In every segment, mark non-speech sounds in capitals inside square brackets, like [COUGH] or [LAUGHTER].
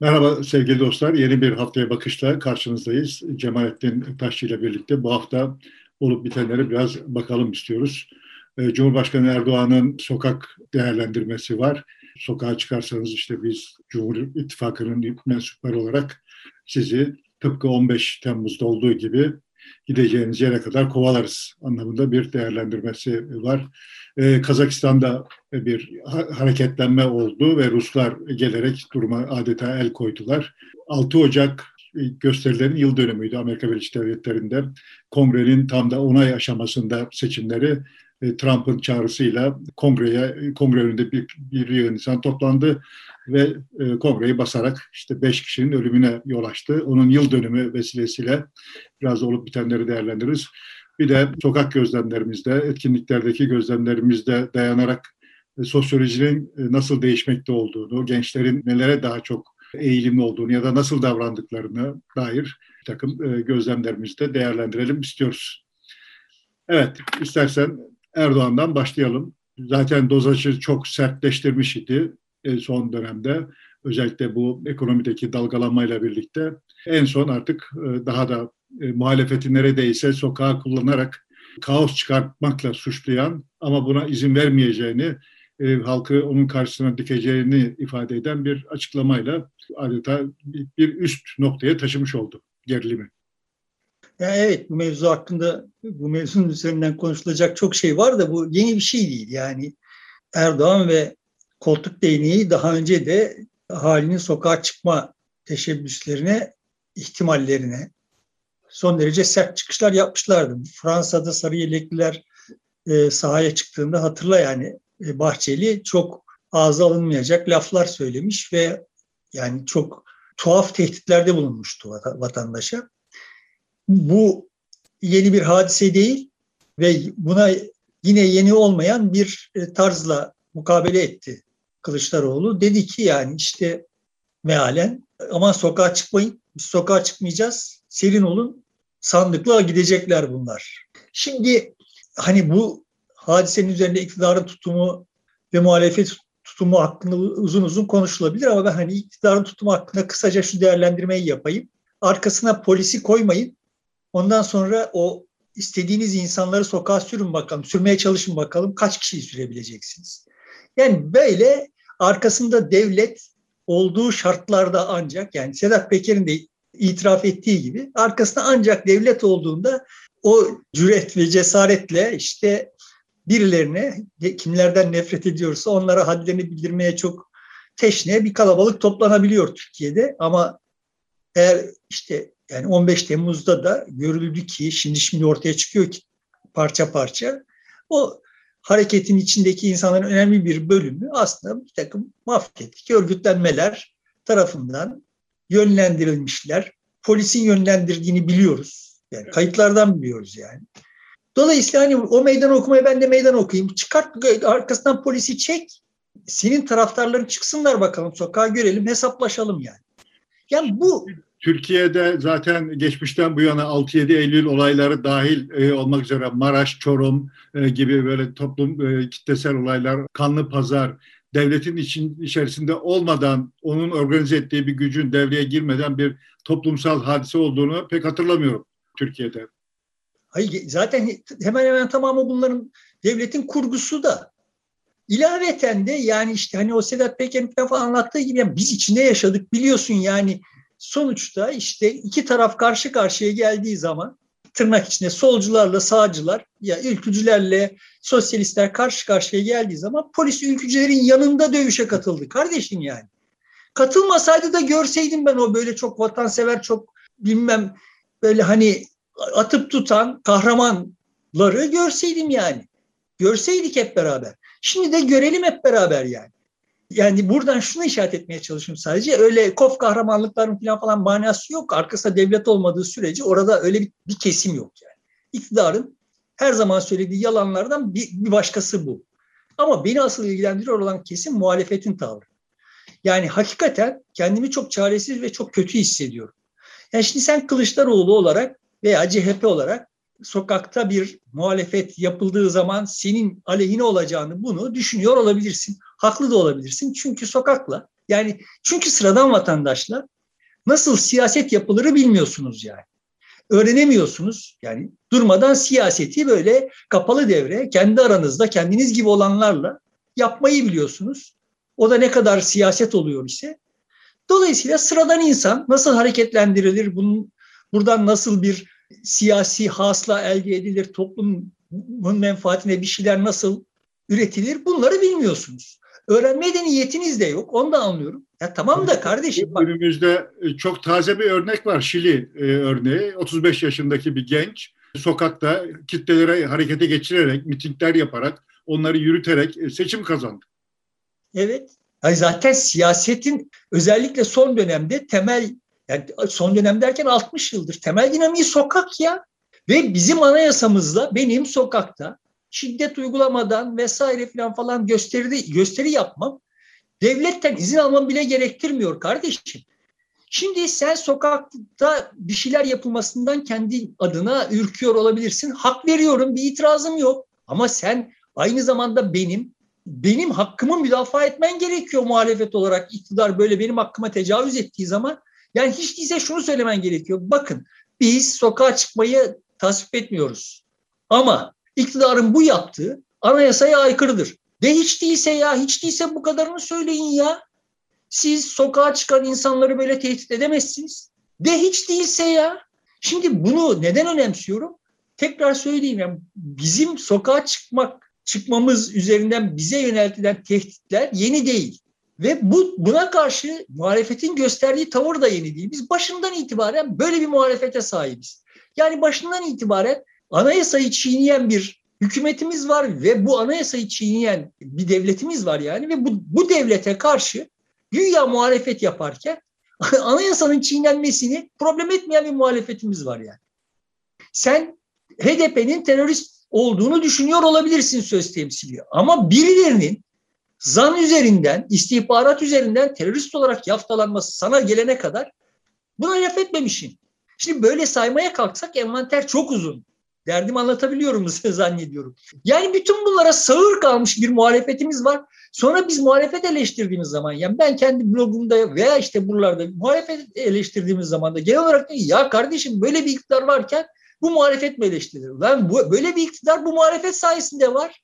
Merhaba sevgili dostlar. Yeni bir haftaya bakışla karşınızdayız. Cemalettin Taşçı ile birlikte bu hafta olup bitenlere biraz bakalım istiyoruz. Ee, Cumhurbaşkanı Erdoğan'ın sokak değerlendirmesi var. Sokağa çıkarsanız işte biz Cumhur İttifakı'nın mensupları olarak sizi tıpkı 15 Temmuz'da olduğu gibi gideceğiniz yere kadar kovalarız anlamında bir değerlendirmesi var. Ee, Kazakistan'da bir hareketlenme oldu ve Ruslar gelerek duruma adeta el koydular. 6 Ocak gösterilerin yıl dönümüydü Amerika Birleşik Devletleri'nde. Kongrenin tam da onay aşamasında seçimleri e, Trump'ın çağrısıyla kongreye, kongre önünde bir, bir yığın insan toplandı ve e, kongreyi basarak işte beş kişinin ölümüne yol açtı. Onun yıl dönümü vesilesiyle biraz olup bitenleri değerlendiririz. Bir de sokak gözlemlerimizde, etkinliklerdeki gözlemlerimizde dayanarak e, sosyolojinin e, nasıl değişmekte olduğunu, gençlerin nelere daha çok eğilimli olduğunu ya da nasıl davrandıklarını dair bir takım e, gözlemlerimizde değerlendirelim istiyoruz. Evet, istersen Erdoğan'dan başlayalım. Zaten dozajı çok sertleştirmiş idi son dönemde. Özellikle bu ekonomideki dalgalanmayla birlikte. En son artık daha da muhalefeti neredeyse sokağa kullanarak kaos çıkartmakla suçlayan ama buna izin vermeyeceğini e, halkı onun karşısına dikeceğini ifade eden bir açıklamayla adeta bir üst noktaya taşımış oldu gerilimi. Evet bu mevzu hakkında bu mevzunun üzerinden konuşulacak çok şey var da bu yeni bir şey değil. Yani Erdoğan ve koltuk değneği daha önce de halinin sokağa çıkma teşebbüslerine, ihtimallerine son derece sert çıkışlar yapmışlardı. Fransa'da sarı yelekliler e, sahaya çıktığında hatırla yani e, Bahçeli çok ağza alınmayacak laflar söylemiş ve yani çok tuhaf tehditlerde bulunmuştu vatandaşa. Bu yeni bir hadise değil ve buna yine yeni olmayan bir e, tarzla mukabele etti Kılıçdaroğlu. Dedi ki yani işte mealen aman sokağa çıkmayın, biz sokağa çıkmayacağız, serin olun, sandıkla gidecekler bunlar. Şimdi hani bu hadisenin üzerinde iktidarın tutumu ve muhalefet tutumu hakkında uzun uzun konuşulabilir ama ben hani iktidarın tutumu hakkında kısaca şu değerlendirmeyi yapayım. Arkasına polisi koymayın. Ondan sonra o istediğiniz insanları sokağa sürün bakalım, sürmeye çalışın bakalım kaç kişiyi sürebileceksiniz. Yani böyle arkasında devlet olduğu şartlarda ancak yani Sedat Peker'in de itiraf ettiği gibi arkasında ancak devlet olduğunda o cüret ve cesaretle işte birilerine kimlerden nefret ediyorsa onlara hadlerini bildirmeye çok teşne bir kalabalık toplanabiliyor Türkiye'de. Ama eğer işte yani 15 Temmuz'da da görüldü ki şimdi şimdi ortaya çıkıyor ki parça parça o hareketin içindeki insanların önemli bir bölümü aslında bir takım mafyatik örgütlenmeler tarafından yönlendirilmişler. Polisin yönlendirdiğini biliyoruz. Yani kayıtlardan biliyoruz yani. Dolayısıyla hani o meydan okumayı ben de meydan okuyayım. Çıkart arkasından polisi çek. Senin taraftarların çıksınlar bakalım sokağa görelim hesaplaşalım yani. Yani bu Türkiye'de zaten geçmişten bu yana 6-7 Eylül olayları dahil e, olmak üzere Maraş, Çorum e, gibi böyle toplum e, kitlesel olaylar, kanlı pazar, devletin için içerisinde olmadan onun organize ettiği bir gücün devreye girmeden bir toplumsal hadise olduğunu pek hatırlamıyorum Türkiye'de. Hayır, zaten hemen hemen tamamı bunların devletin kurgusu da. İlaveten de yani işte hani o Sedat Peker'in falan anlattığı gibi yani biz içinde yaşadık biliyorsun yani sonuçta işte iki taraf karşı karşıya geldiği zaman tırnak içinde solcularla sağcılar ya ülkücülerle sosyalistler karşı karşıya geldiği zaman polis ülkücülerin yanında dövüşe katıldı kardeşim yani. Katılmasaydı da görseydim ben o böyle çok vatansever çok bilmem böyle hani atıp tutan kahramanları görseydim yani. Görseydik hep beraber. Şimdi de görelim hep beraber yani. Yani buradan şunu işaret etmeye çalışıyorum sadece. Öyle kof kahramanlıkların falan falan manası yok. Arkasında devlet olmadığı sürece orada öyle bir, bir kesim yok yani. İktidarın her zaman söylediği yalanlardan bir, bir başkası bu. Ama beni asıl ilgilendiriyor olan kesim muhalefetin tavrı. Yani hakikaten kendimi çok çaresiz ve çok kötü hissediyorum. Yani şimdi sen Kılıçdaroğlu olarak veya CHP olarak sokakta bir muhalefet yapıldığı zaman senin aleyhine olacağını bunu düşünüyor olabilirsin. Haklı da olabilirsin. Çünkü sokakla Yani çünkü sıradan vatandaşlar nasıl siyaset yapılırı bilmiyorsunuz yani. Öğrenemiyorsunuz. Yani durmadan siyaseti böyle kapalı devre, kendi aranızda kendiniz gibi olanlarla yapmayı biliyorsunuz. O da ne kadar siyaset oluyor ise. Dolayısıyla sıradan insan nasıl hareketlendirilir, bunun buradan nasıl bir siyasi hasla elde edilir, toplumun menfaatine bir şeyler nasıl üretilir bunları bilmiyorsunuz. Öğrenmeye de niyetiniz de yok. Onu da anlıyorum. Ya tamam da kardeşim bak. Önümüzde e, çok taze bir örnek var. Şili e, örneği. 35 yaşındaki bir genç sokakta kitlelere harekete geçirerek, mitingler yaparak, onları yürüterek e, seçim kazandı. Evet. Yani zaten siyasetin özellikle son dönemde temel yani son dönem derken 60 yıldır temel dinamiği sokak ya. Ve bizim anayasamızla benim sokakta şiddet uygulamadan vesaire falan falan gösteri, gösteri yapmam devletten izin almam bile gerektirmiyor kardeşim. Şimdi sen sokakta bir şeyler yapılmasından kendi adına ürküyor olabilirsin. Hak veriyorum, bir itirazım yok. Ama sen aynı zamanda benim benim hakkımı müdafaa etmen gerekiyor muhalefet olarak. iktidar böyle benim hakkıma tecavüz ettiği zaman yani hiç değilse şunu söylemen gerekiyor. Bakın biz sokağa çıkmayı tasvip etmiyoruz. Ama iktidarın bu yaptığı anayasaya aykırıdır. De hiç değilse ya hiç değilse bu kadarını söyleyin ya. Siz sokağa çıkan insanları böyle tehdit edemezsiniz. De hiç değilse ya. Şimdi bunu neden önemsiyorum? Tekrar söyleyeyim yani bizim sokağa çıkmak çıkmamız üzerinden bize yöneltilen tehditler yeni değil. Ve bu buna karşı muhalefetin gösterdiği tavır da yeni değil. Biz başından itibaren böyle bir muhalefete sahibiz. Yani başından itibaren anayasayı çiğneyen bir hükümetimiz var ve bu anayasayı çiğneyen bir devletimiz var yani ve bu, bu devlete karşı güya muhalefet yaparken [LAUGHS] anayasanın çiğnenmesini problem etmeyen bir muhalefetimiz var yani. Sen HDP'nin terörist olduğunu düşünüyor olabilirsin söz temsili ama birilerinin zan üzerinden, istihbarat üzerinden terörist olarak yaftalanması sana gelene kadar buna laf etmemişsin. Şimdi böyle saymaya kalksak envanter çok uzun. Derdimi anlatabiliyorum [LAUGHS] zannediyorum. Yani bütün bunlara sağır kalmış bir muhalefetimiz var. Sonra biz muhalefet eleştirdiğimiz zaman yani ben kendi blogumda veya işte buralarda muhalefet eleştirdiğimiz zaman da genel olarak ya kardeşim böyle bir iktidar varken bu muhalefet mi eleştirilir? Lan bu, böyle bir iktidar bu muhalefet sayesinde var.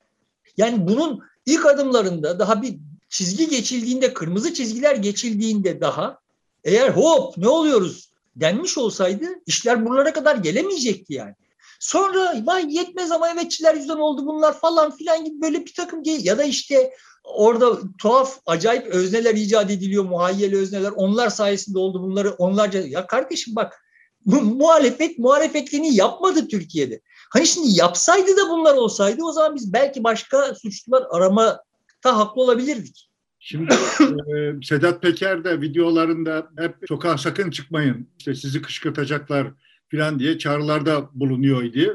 Yani bunun ilk adımlarında daha bir çizgi geçildiğinde, kırmızı çizgiler geçildiğinde daha eğer hop ne oluyoruz denmiş olsaydı işler buralara kadar gelemeyecekti yani. Sonra vay yetmez ama evetçiler yüzden oldu bunlar falan filan gibi böyle bir takım ya da işte orada tuhaf acayip özneler icat ediliyor muhayyel özneler onlar sayesinde oldu bunları onlarca ya kardeşim bak muhalefet muhalefetliğini yapmadı Türkiye'de. Hani şimdi yapsaydı da bunlar olsaydı o zaman biz belki başka suçlular aramada haklı olabilirdik. Şimdi [LAUGHS] e, Sedat Peker de videolarında hep sokağa sakın çıkmayın, işte sizi kışkırtacaklar falan diye çağrılarda bulunuyor diye.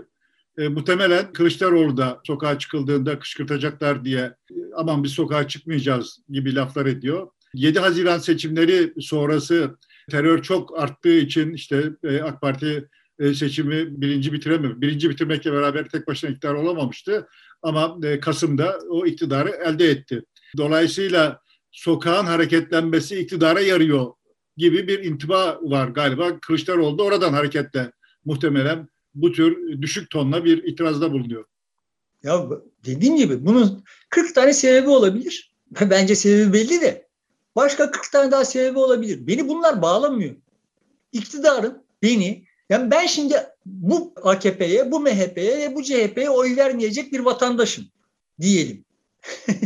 E, muhtemelen Kılıçdaroğlu da sokağa çıkıldığında kışkırtacaklar diye aman biz sokağa çıkmayacağız gibi laflar ediyor. 7 Haziran seçimleri sonrası terör çok arttığı için işte e, AK Parti seçimi birinci bitiremedi. Birinci bitirmekle beraber tek başına iktidar olamamıştı. Ama e, Kasım'da o iktidarı elde etti. Dolayısıyla sokağın hareketlenmesi iktidara yarıyor gibi bir intiba var galiba. Kılıçdaroğlu da oradan hareketle muhtemelen bu tür düşük tonla bir itirazda bulunuyor. Ya dediğim gibi bunun 40 tane sebebi olabilir. [LAUGHS] Bence sebebi belli de. Başka 40 tane daha sebebi olabilir. Beni bunlar bağlamıyor. İktidarın beni yani ben şimdi bu AKP'ye, bu MHP'ye bu CHP'ye oy vermeyecek bir vatandaşım diyelim. [LAUGHS]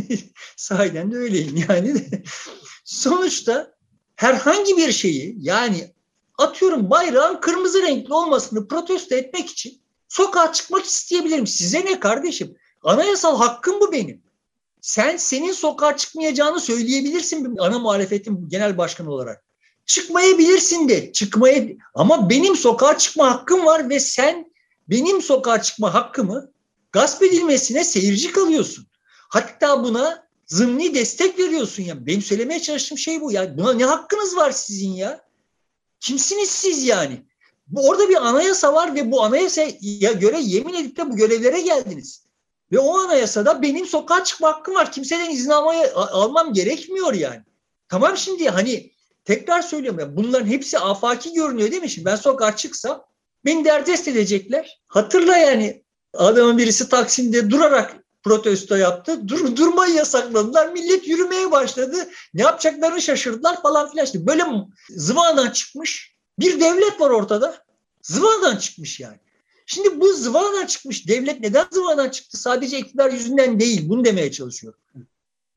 Sahiden de öyleyim yani. [LAUGHS] Sonuçta herhangi bir şeyi yani atıyorum bayrağın kırmızı renkli olmasını protesto etmek için sokağa çıkmak isteyebilirim. Size ne kardeşim? Anayasal hakkım bu benim. Sen senin sokağa çıkmayacağını söyleyebilirsin ana muhalefetin genel başkanı olarak. Çıkmayabilirsin de çıkmaya ama benim sokağa çıkma hakkım var ve sen benim sokağa çıkma hakkımı gasp edilmesine seyirci kalıyorsun. Hatta buna zımni destek veriyorsun ya. Benim söylemeye çalıştığım şey bu ya. Buna ne hakkınız var sizin ya? Kimsiniz siz yani? Bu, orada bir anayasa var ve bu anayasaya göre yemin edip de bu görevlere geldiniz. Ve o anayasada benim sokağa çıkma hakkım var. Kimseden izin almaya, almam gerekmiyor yani. Tamam şimdi hani tekrar söylüyorum ya bunların hepsi afaki görünüyor değil mi? Şimdi ben sokağa çıksam beni derdest edecekler. Hatırla yani adamın birisi Taksim'de durarak protesto yaptı. Dur, durmayı yasakladılar. Millet yürümeye başladı. Ne yapacaklarını şaşırdılar falan filan. İşte böyle zıvanadan çıkmış bir devlet var ortada. Zıvanadan çıkmış yani. Şimdi bu zıvanadan çıkmış devlet neden zıvanadan çıktı? Sadece iktidar yüzünden değil. Bunu demeye çalışıyorum.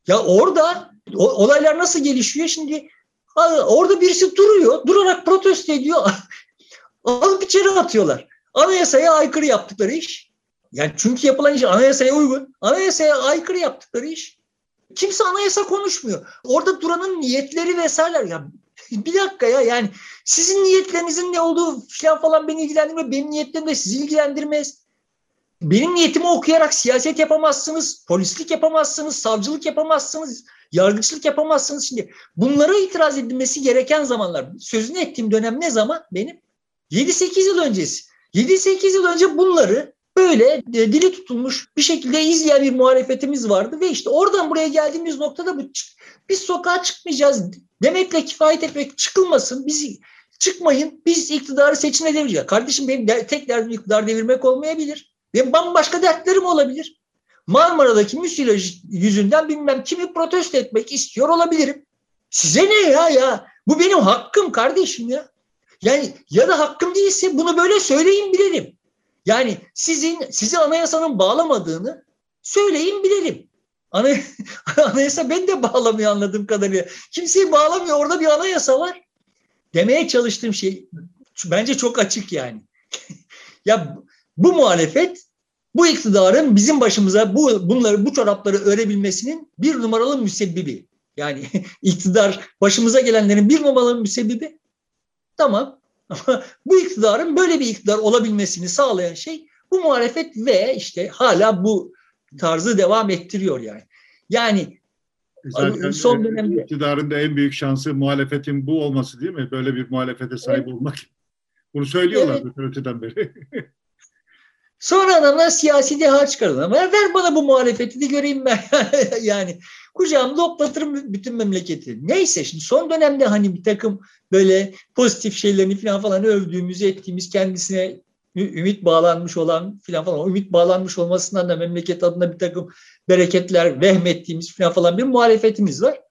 Ya orada olaylar nasıl gelişiyor? Şimdi orada birisi duruyor. Durarak protesto ediyor. [LAUGHS] Alıp içeri atıyorlar. Anayasaya aykırı yaptıkları iş. Yani çünkü yapılan iş anayasaya uygun. Anayasaya aykırı yaptıkları iş. Kimse anayasa konuşmuyor. Orada duranın niyetleri vesaireler. Ya [LAUGHS] bir dakika ya yani sizin niyetlerinizin ne olduğu falan falan beni ilgilendirmiyor. Benim niyetlerim de sizi ilgilendirmez. Benim niyetimi okuyarak siyaset yapamazsınız, polislik yapamazsınız, savcılık yapamazsınız, yargıçlık yapamazsınız. Şimdi bunlara itiraz edilmesi gereken zamanlar. Sözünü ettiğim dönem ne zaman? Benim 7-8 yıl öncesi. 7-8 yıl önce bunları böyle e, dili tutulmuş bir şekilde izleyen bir muhalefetimiz vardı ve işte oradan buraya geldiğimiz noktada bu biz sokağa çıkmayacağız demekle kifayet etmek çıkılmasın. Biz çıkmayın. Biz iktidarı seçime devireceğiz. Kardeşim benim tek derdim iktidar devirmek olmayabilir. Benim bambaşka dertlerim olabilir. Marmara'daki müsilaj yüzünden bilmem kimi protesto etmek istiyor olabilirim. Size ne ya ya? Bu benim hakkım kardeşim ya. Yani ya da hakkım değilse bunu böyle söyleyin bilelim. Yani sizin sizi anayasanın bağlamadığını söyleyin bilelim. Ana, [LAUGHS] anayasa ben de bağlamıyor anladığım kadarıyla. Kimseyi bağlamıyor. Orada bir anayasa var. Demeye çalıştığım şey bence çok açık yani. [LAUGHS] ya bu muhalefet bu iktidarın bizim başımıza bu bunları bu çorapları örebilmesinin bir numaralı müsebbibi. Yani [LAUGHS] iktidar başımıza gelenlerin bir numaralı müsebbibi. Tamam. Ama bu iktidarın böyle bir iktidar olabilmesini sağlayan şey bu muhalefet ve işte hala bu tarzı devam ettiriyor yani. Yani e Zaten son dönemde iktidarın da en büyük şansı muhalefetin bu olması değil mi? Böyle bir muhalefete sahip evet. olmak. Bunu söylüyorlar evet. öteden beri. [LAUGHS] Sonra adamlar siyasi deha çıkardı. Ama ver bana bu muhalefeti de göreyim ben. [LAUGHS] yani kucağımda hoplatırım bütün memleketi. Neyse şimdi son dönemde hani bir takım böyle pozitif şeylerini falan falan övdüğümüz, ettiğimiz kendisine ümit bağlanmış olan filan falan. Ümit bağlanmış olmasından da memleket adına bir takım bereketler vehmettiğimiz filan falan bir muhalefetimiz var.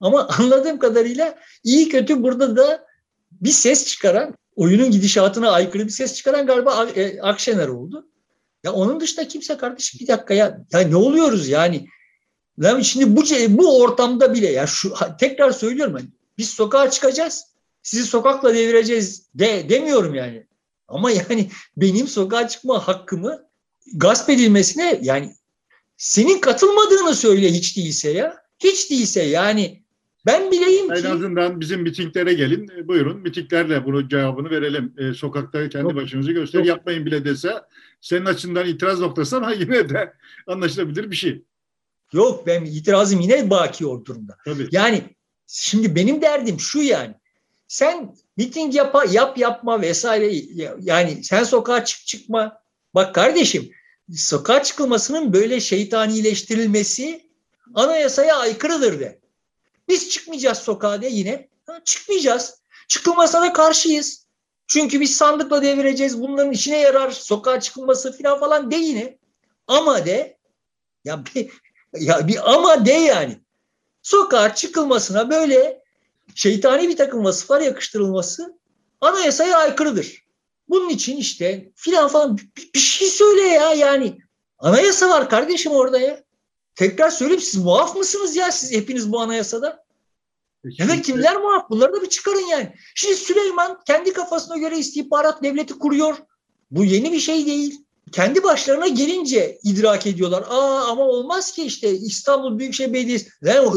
Ama [LAUGHS] anladığım kadarıyla iyi kötü burada da bir ses çıkaran oyunun gidişatına aykırı bir ses çıkaran galiba e, Akşener oldu. Ya onun dışında kimse kardeşim bir dakika ya, ya ne oluyoruz yani? Yani şimdi bu bu ortamda bile ya şu tekrar söylüyorum ben biz sokağa çıkacağız. Sizi sokakla devireceğiz de demiyorum yani. Ama yani benim sokağa çıkma hakkımı gasp edilmesine yani senin katılmadığını söyle hiç değilse ya. Hiç değilse yani ben bileyim ki... En azından bizim mitinglere gelin. E, buyurun mitinglerle bunu cevabını verelim. E, sokakta kendi yok, başınızı göster yok. yapmayın bile dese senin açından itiraz noktası ama [LAUGHS] yine de anlaşılabilir bir şey. Yok ben itirazım yine baki o durumda. Tabii. Yani şimdi benim derdim şu yani. Sen miting yap, yap yapma vesaire yani sen sokağa çık çıkma. Bak kardeşim sokağa çıkılmasının böyle şeytanileştirilmesi anayasaya aykırıdır de. Biz çıkmayacağız sokağa de yine. Çıkmayacağız. Çıkılmasına da karşıyız. Çünkü biz sandıkla devireceğiz. Bunların içine yarar sokağa çıkılması falan falan de yine. Ama de ya bir, ya bir ama de yani. Sokağa çıkılmasına böyle şeytani bir takım vasıflar yakıştırılması anayasaya aykırıdır. Bunun için işte filan falan bir, bir şey söyle ya yani. Anayasa var kardeşim orada ya. Tekrar söyleyeyim siz muaf mısınız ya siz hepiniz bu anayasada? Ya da kimler muaf? Bunları da bir çıkarın yani. Şimdi Süleyman kendi kafasına göre istihbarat devleti kuruyor. Bu yeni bir şey değil. Kendi başlarına gelince idrak ediyorlar. Aa ama olmaz ki işte İstanbul Büyükşehir Belediyesi. Yani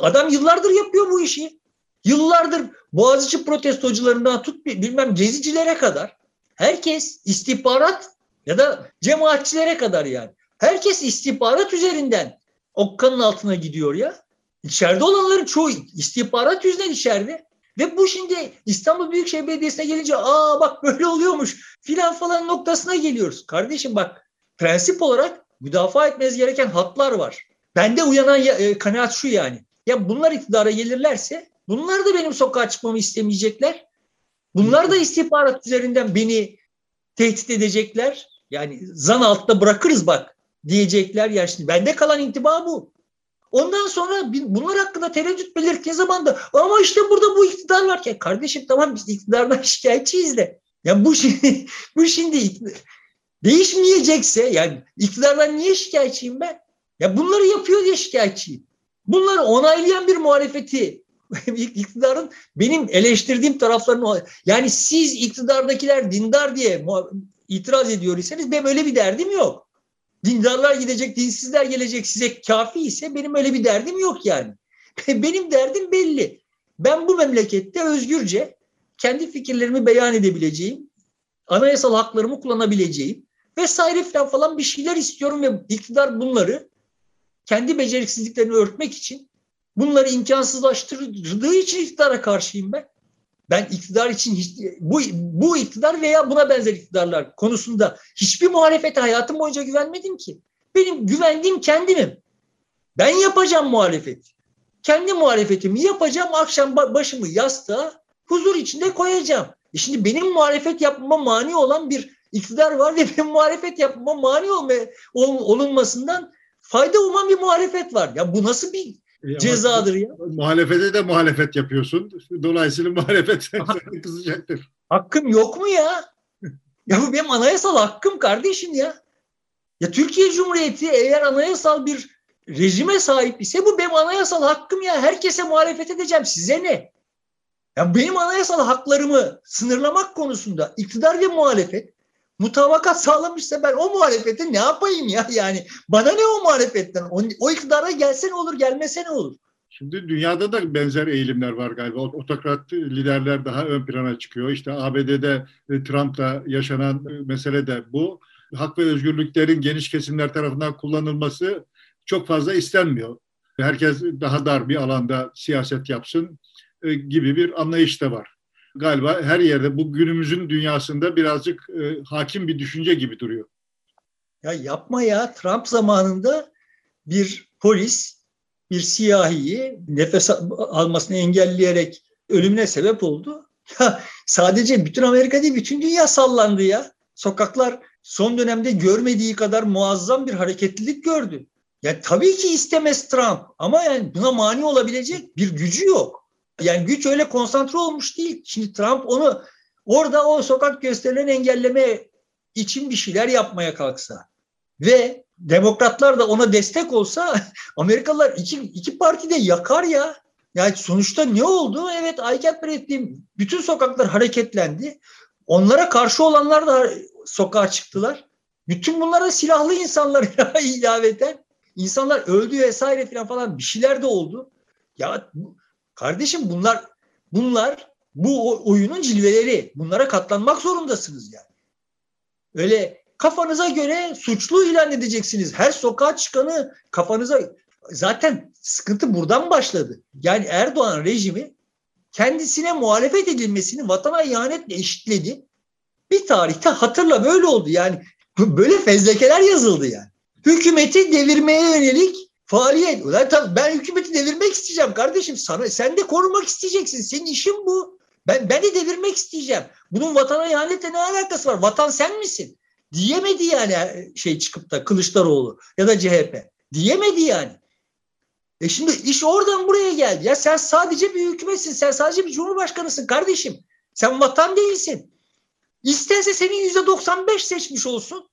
adam yıllardır yapıyor bu işi. Yıllardır Boğaziçi protestocularından tut bilmem gezicilere kadar herkes istihbarat ya da cemaatçilere kadar yani. Herkes istihbarat üzerinden okkanın altına gidiyor ya. İçeride olanların çoğu istihbarat yüzünden içeride. Ve bu şimdi İstanbul Büyükşehir Belediyesi'ne gelince aa bak böyle oluyormuş filan falan noktasına geliyoruz. Kardeşim bak prensip olarak müdafaa etmeniz gereken hatlar var. Bende uyanan e, kanaat şu yani. Ya bunlar iktidara gelirlerse bunlar da benim sokağa çıkmamı istemeyecekler. Bunlar da istihbarat üzerinden beni tehdit edecekler. Yani zan altta bırakırız bak diyecekler. Yani şimdi bende kalan intiba bu. Ondan sonra bunlar hakkında tereddüt belirttiği zaman da ama işte burada bu iktidar varken kardeşim tamam biz iktidardan [LAUGHS] şikayetçiyiz de. Yani [LAUGHS] bu şimdi, bu şimdi değişmeyecekse yani iktidardan niye şikayetçiyim ben? Ya bunları yapıyor diye şikayetçiyim. Bunları onaylayan bir muhalefeti [LAUGHS] iktidarın benim eleştirdiğim taraflarını yani siz iktidardakiler dindar diye itiraz ediyor iseniz benim öyle bir derdim yok. Dindarlar gidecek, dinsizler gelecek size kafi ise benim öyle bir derdim yok yani. [LAUGHS] Benim derdim belli. Ben bu memlekette özgürce kendi fikirlerimi beyan edebileceğim, anayasal haklarımı kullanabileceğim vesaire falan falan bir şeyler istiyorum ve iktidar bunları kendi beceriksizliklerini örtmek için bunları imkansızlaştırdığı için iktidara karşıyım ben. Ben iktidar için hiç, bu, bu iktidar veya buna benzer iktidarlar konusunda hiçbir muhalefete hayatım boyunca güvenmedim ki. Benim güvendiğim kendimim. Ben yapacağım muhalefet. Kendi muhalefetimi yapacağım. Akşam başımı yastığa huzur içinde koyacağım. E şimdi benim muhalefet yapmama mani olan bir iktidar var ve [LAUGHS] benim muhalefet yapmama mani olma, ol, olunmasından fayda uman bir muhalefet var. Ya bu nasıl bir e cezadır ya? Muhalefete de muhalefet yapıyorsun. Dolayısıyla muhalefet [LAUGHS] kızacaktır. Hakkım yok mu ya? Ya bu benim anayasal hakkım kardeşim ya. Ya Türkiye Cumhuriyeti eğer anayasal bir rejime sahip ise bu benim anayasal hakkım ya. Herkese muhalefet edeceğim. Size ne? Ya benim anayasal haklarımı sınırlamak konusunda iktidar ve muhalefet mutabakat sağlamışsa ben o muhalefete ne yapayım ya yani bana ne o muhalefetten o, o iktidara gelse ne olur gelmese ne olur. Şimdi dünyada da benzer eğilimler var galiba. Otokrat liderler daha ön plana çıkıyor. İşte ABD'de e, Trump'la yaşanan e, mesele de bu. Hak ve özgürlüklerin geniş kesimler tarafından kullanılması çok fazla istenmiyor. Herkes daha dar bir alanda siyaset yapsın e, gibi bir anlayış da var galiba her yerde bu günümüzün dünyasında birazcık e, hakim bir düşünce gibi duruyor. Ya yapma ya Trump zamanında bir polis bir siyahiyi nefes almasını engelleyerek ölümüne sebep oldu. [LAUGHS] Ya sadece bütün Amerika değil bütün dünya sallandı ya. Sokaklar son dönemde görmediği kadar muazzam bir hareketlilik gördü. Ya tabii ki istemez Trump ama yani buna mani olabilecek bir gücü yok. Yani güç öyle konsantre olmuş değil. Şimdi Trump onu orada o sokak gösterilerini engelleme için bir şeyler yapmaya kalksa ve demokratlar da ona destek olsa [LAUGHS] Amerikalılar iki, iki parti de yakar ya. Yani sonuçta ne oldu? Evet Ayket belirttiğim bütün sokaklar hareketlendi. Onlara karşı olanlar da sokağa çıktılar. Bütün bunlara silahlı insanlar [LAUGHS] ilaveten. insanlar öldü vesaire falan falan bir şeyler de oldu. Ya Kardeşim bunlar bunlar bu oyunun cilveleri. Bunlara katlanmak zorundasınız yani. Öyle kafanıza göre suçlu ilan edeceksiniz. Her sokağa çıkanı kafanıza zaten sıkıntı buradan başladı. Yani Erdoğan rejimi kendisine muhalefet edilmesini vatana ihanetle eşitledi. Bir tarihte hatırla böyle oldu. Yani böyle fezlekeler yazıldı yani. Hükümeti devirmeye yönelik faaliyet. Ulan tabii ben hükümeti devirmek isteyeceğim kardeşim. Sana, sen de korumak isteyeceksin. Senin işin bu. Ben, ben de devirmek isteyeceğim. Bunun vatana ihanetle ne alakası var? Vatan sen misin? Diyemedi yani şey çıkıp da Kılıçdaroğlu ya da CHP. Diyemedi yani. E şimdi iş oradan buraya geldi. Ya sen sadece bir hükümetsin. Sen sadece bir cumhurbaşkanısın kardeşim. Sen vatan değilsin. İsterse senin yüzde 95 seçmiş olsun.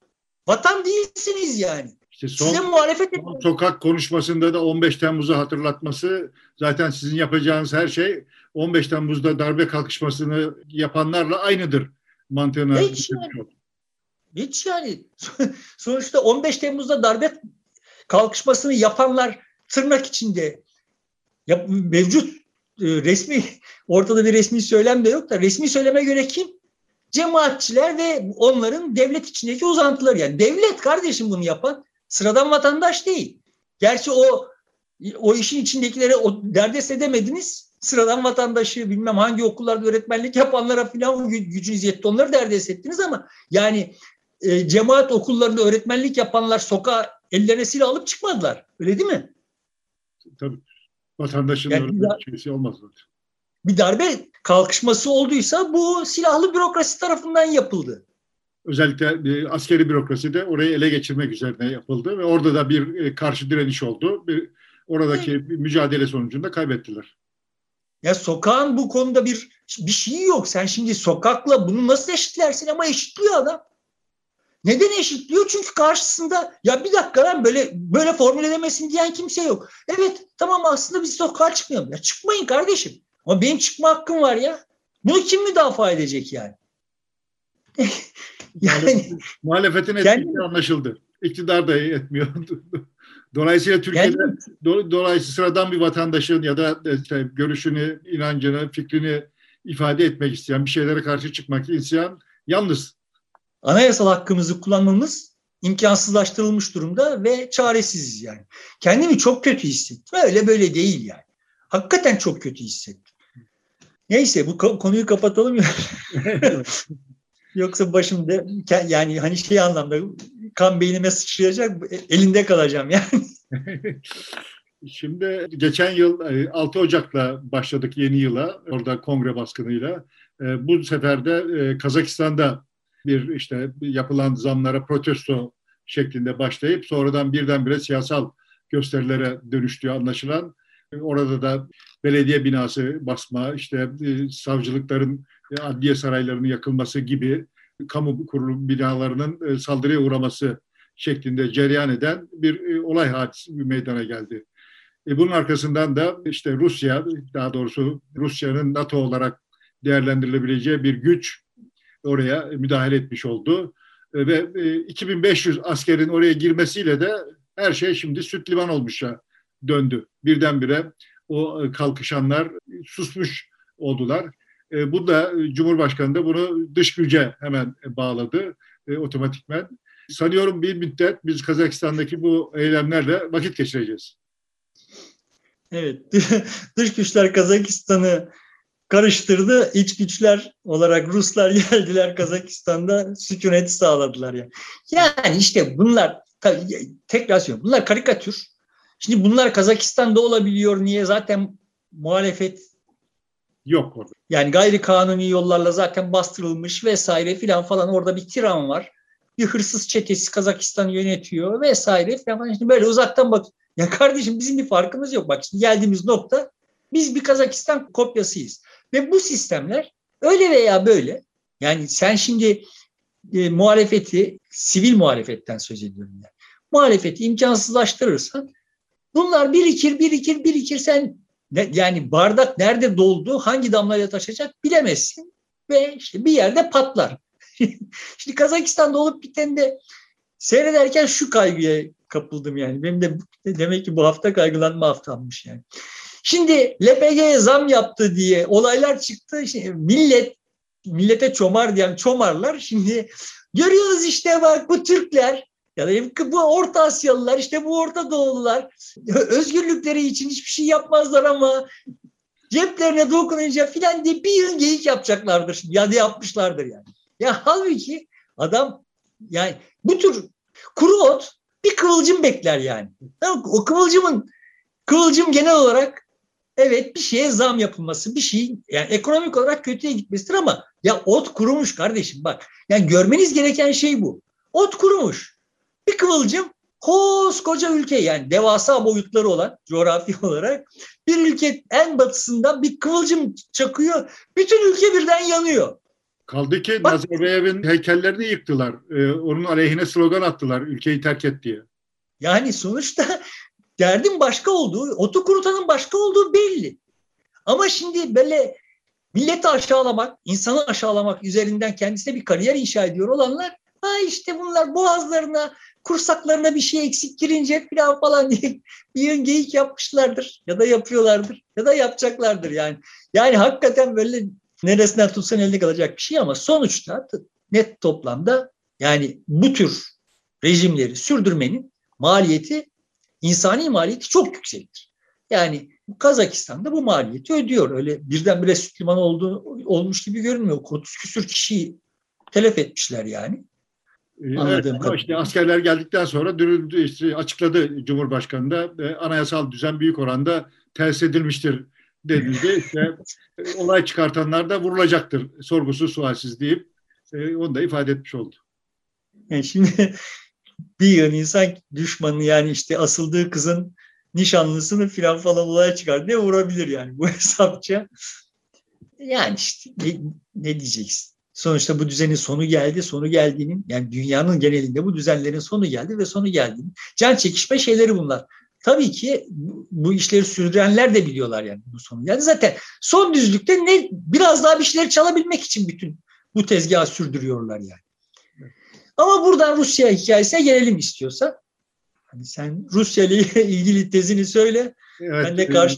Vatan değilsiniz yani. İşte son, Size muhalefet son sokak konuşmasında da 15 Temmuz'u hatırlatması zaten sizin yapacağınız her şey 15 Temmuz'da darbe kalkışmasını yapanlarla aynıdır mantığına. Hiç yani. Hiç yani. [LAUGHS] Sonuçta 15 Temmuz'da darbe kalkışmasını yapanlar tırnak içinde ya, mevcut e, resmi [LAUGHS] ortada bir resmi söylem de yok da resmi söyleme göre kim? Cemaatçiler ve onların devlet içindeki uzantıları yani devlet kardeşim bunu yapan Sıradan vatandaş değil. Gerçi o o işin içindekileri o derdest edemediniz. Sıradan vatandaşı bilmem hangi okullarda öğretmenlik yapanlara filan gücünüz yetti onları derdest ettiniz ama yani e, cemaat okullarında öğretmenlik yapanlar sokağa ellerine silah alıp çıkmadılar. Öyle değil mi? Tabii. Vatandaşın yani bir şeysi olmaz. Bir darbe kalkışması olduysa bu silahlı bürokrasi tarafından yapıldı. Özellikle e, askeri bürokrasi de orayı ele geçirmek üzerine yapıldı ve orada da bir e, karşı direniş oldu. Bir, oradaki evet. mücadele sonucunda kaybettiler. Ya sokağın bu konuda bir bir şeyi yok. Sen şimdi sokakla bunu nasıl eşitlersin ama eşitliyor adam. Neden eşitliyor? Çünkü karşısında ya bir dakika lan böyle böyle formül edemesin diyen kimse yok. Evet tamam aslında biz sokağa çıkmayalım. Ya çıkmayın kardeşim. Ama benim çıkma hakkım var ya. Bunu kim müdafaa edecek yani? [LAUGHS] yani muhalefetin kendi... anlaşıldı. İktidar da etmiyor. [LAUGHS] Dolayısıyla Türkiye'de do, dolayısıyla sıradan bir vatandaşın ya da işte görüşünü, inancını, fikrini ifade etmek isteyen, bir şeylere karşı çıkmak isteyen yalnız. Anayasal hakkımızı kullanmamız imkansızlaştırılmış durumda ve çaresiziz yani. Kendimi çok kötü hissettim. Öyle böyle değil yani. Hakikaten çok kötü hissettim. Neyse bu konuyu kapatalım ya. [LAUGHS] Yoksa başımda yani hani şey anlamda kan beynime sıçrayacak elinde kalacağım yani. [LAUGHS] Şimdi geçen yıl 6 e, Ocak'la başladık yeni yıla orada kongre baskınıyla. E, bu sefer de e, Kazakistan'da bir işte yapılan zamlara protesto şeklinde başlayıp sonradan birdenbire siyasal gösterilere dönüştüğü anlaşılan. Orada da belediye binası basma, işte savcılıkların adliye saraylarının yakılması gibi kamu kurulu binalarının e, saldırıya uğraması şeklinde cereyan eden bir e, olay hadisi meydana geldi. E bunun arkasından da işte Rusya, daha doğrusu Rusya'nın NATO olarak değerlendirilebileceği bir güç oraya müdahale etmiş oldu. Ve 2500 askerin oraya girmesiyle de her şey şimdi süt liman olmuşa döndü. Birdenbire o kalkışanlar susmuş oldular. E, bu da e, Cumhurbaşkanı da bunu dış güce hemen bağladı e, otomatikmen. Sanıyorum bir müddet biz Kazakistan'daki bu eylemlerle vakit geçireceğiz. Evet, [LAUGHS] dış güçler Kazakistan'ı karıştırdı. İç güçler olarak Ruslar [LAUGHS] geldiler Kazakistan'da sükunet sağladılar yani. Yani işte bunlar tekrar söylüyorum. Bunlar karikatür. Şimdi bunlar Kazakistan'da olabiliyor. Niye? Zaten muhalefet yok orada. Yani gayri kanuni yollarla zaten bastırılmış vesaire filan falan orada bir tiran var. Bir hırsız çetesi Kazakistan yönetiyor vesaire falan. Şimdi böyle uzaktan bak. Ya kardeşim bizim bir farkımız yok. Bak şimdi geldiğimiz nokta biz bir Kazakistan kopyasıyız. Ve bu sistemler öyle veya böyle yani sen şimdi e, muhalefeti, sivil muhalefetten söz ediyorum yani. Muhalefeti imkansızlaştırırsan bunlar birikir, birikir, birikir. Sen ne, yani bardak nerede doldu, hangi damlayla taşacak bilemezsin ve işte bir yerde patlar. [LAUGHS] Şimdi Kazakistan'da olup biten de seyrederken şu kaygıya kapıldım yani. Benim de demek ki bu hafta kaygılanma haftammış yani. Şimdi LPG'ye zam yaptı diye olaylar çıktı. Şimdi millet millete çomar diyen çomarlar. Şimdi görüyoruz işte bak bu Türkler ya da bu Orta Asyalılar, işte bu Orta Doğulular özgürlükleri için hiçbir şey yapmazlar ama ceplerine dokununca filan diye bir yıl geyik yapacaklardır. Ya da yapmışlardır yani. Ya halbuki adam yani bu tür kuru ot bir kıvılcım bekler yani. O kıvılcımın kıvılcım genel olarak evet bir şeye zam yapılması, bir şey yani ekonomik olarak kötüye gitmesidir ama ya ot kurumuş kardeşim bak. Yani görmeniz gereken şey bu. Ot kurumuş. Bir kıvılcım koskoca ülke yani devasa boyutları olan coğrafi [LAUGHS] olarak bir ülke en batısından bir kıvılcım çakıyor. Bütün ülke birden yanıyor. Kaldı ki Bak, Nazarbayev'in heykellerini yıktılar. Ee, onun aleyhine slogan attılar ülkeyi terk et diye. Yani sonuçta [LAUGHS] derdin başka olduğu, otu kurutanın başka olduğu belli. Ama şimdi böyle milleti aşağılamak, insanı aşağılamak üzerinden kendisine bir kariyer inşa ediyor olanlar ha işte bunlar boğazlarına kursaklarına bir şey eksik girince falan falan diye [LAUGHS] bir yön geyik yapmışlardır ya da yapıyorlardır ya da yapacaklardır yani. Yani hakikaten böyle neresinden tutsan elde kalacak bir şey ama sonuçta net toplamda yani bu tür rejimleri sürdürmenin maliyeti, insani maliyeti çok yüksektir. Yani Kazakistan'da bu maliyeti ödüyor. Öyle birdenbire süt limanı olduğu, olmuş gibi görünmüyor. 30 küsür kişiyi telef etmişler yani. Anladığım evet, ama işte askerler geldikten sonra dürüldü, işte açıkladı Cumhurbaşkanı da e, anayasal düzen büyük oranda ters edilmiştir denildi. İşte, e, olay çıkartanlar da vurulacaktır sorgusuz sualsiz deyip e, onu da ifade etmiş oldu. Yani şimdi [LAUGHS] bir yığın insan düşmanı yani işte asıldığı kızın nişanlısını filan falan olaya çıkar. Ne vurabilir yani bu [LAUGHS] hesapça? Yani işte ne, ne diyeceksin? Sonuçta bu düzenin sonu geldi. Sonu geldiğinin yani dünyanın genelinde bu düzenlerin sonu geldi ve sonu geldiğini. Can çekişme şeyleri bunlar. Tabii ki bu işleri sürdürenler de biliyorlar yani bu sonu geldi. Zaten son düzlükte ne biraz daha bir şeyleri çalabilmek için bütün bu tezgahı sürdürüyorlar yani. Ama buradan Rusya hikayesine gelelim istiyorsan. Hani sen Rusya ile ilgili tezini söyle. Evet, ben de karşı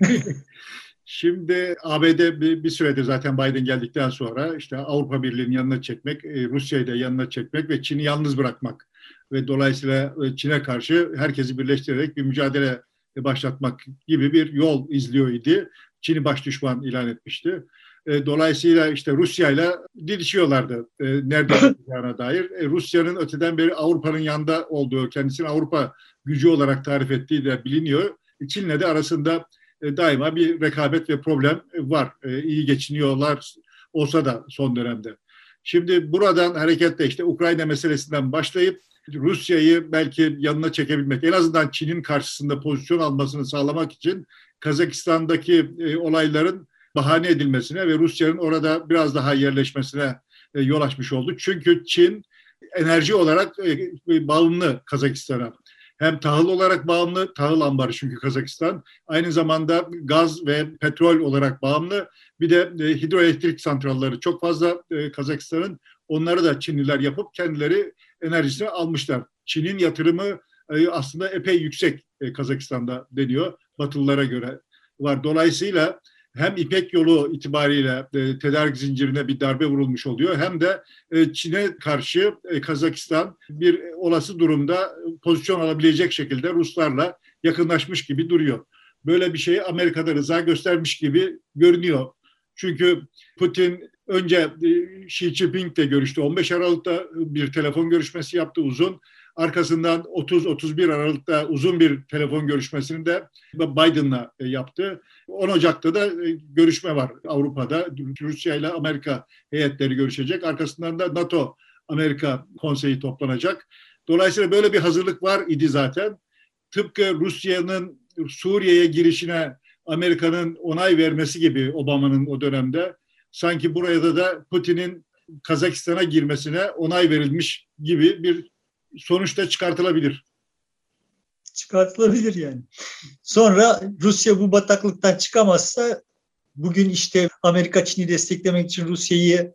[LAUGHS] Şimdi ABD bir, bir süredir zaten Biden geldikten sonra işte Avrupa Birliği'nin yanına çekmek, e, Rusya'yı da yanına çekmek ve Çin'i yalnız bırakmak ve dolayısıyla e, Çin'e karşı herkesi birleştirerek bir mücadele başlatmak gibi bir yol izliyor idi. Çin'i baş düşman ilan etmişti. E, dolayısıyla işte Rusya ile didişiyorlardı nerede [COUGHS] olacağına dair. Rusya'nın öteden beri Avrupa'nın yanında olduğu, kendisini Avrupa gücü olarak tarif ettiği de biliniyor. Çin'le de arasında daima bir rekabet ve problem var. E, iyi geçiniyorlar olsa da son dönemde. Şimdi buradan hareketle işte Ukrayna meselesinden başlayıp Rusya'yı belki yanına çekebilmek, en azından Çin'in karşısında pozisyon almasını sağlamak için Kazakistan'daki e, olayların bahane edilmesine ve Rusya'nın orada biraz daha yerleşmesine yol açmış oldu. Çünkü Çin enerji olarak bağımlı Kazakistan'a hem tahıl olarak bağımlı, tahıl ambarı çünkü Kazakistan. Aynı zamanda gaz ve petrol olarak bağımlı. Bir de e, hidroelektrik santralları çok fazla e, Kazakistan'ın. Onları da Çinliler yapıp kendileri enerjisini almışlar. Çin'in yatırımı e, aslında epey yüksek Kazakistan'da deniyor. Batılılara göre var. Dolayısıyla hem İpek yolu itibariyle e, tedarik zincirine bir darbe vurulmuş oluyor hem de e, Çin'e karşı e, Kazakistan bir olası durumda pozisyon alabilecek şekilde Ruslarla yakınlaşmış gibi duruyor. Böyle bir şeyi Amerika'da rıza göstermiş gibi görünüyor. Çünkü Putin önce Xi Jinping'le görüştü. 15 Aralık'ta bir telefon görüşmesi yaptı uzun. Arkasından 30-31 Aralık'ta uzun bir telefon görüşmesini de Biden'la e, yaptı. 10 Ocak'ta da e, görüşme var Avrupa'da. Rusya ile Amerika heyetleri görüşecek. Arkasından da NATO Amerika konseyi toplanacak. Dolayısıyla böyle bir hazırlık var idi zaten. Tıpkı Rusya'nın Suriye'ye girişine Amerika'nın onay vermesi gibi Obama'nın o dönemde sanki burada da Putin'in Kazakistan'a girmesine onay verilmiş gibi bir sonuçta çıkartılabilir. Çıkartılabilir yani. Sonra Rusya bu bataklıktan çıkamazsa bugün işte Amerika Çin'i desteklemek için Rusya'yı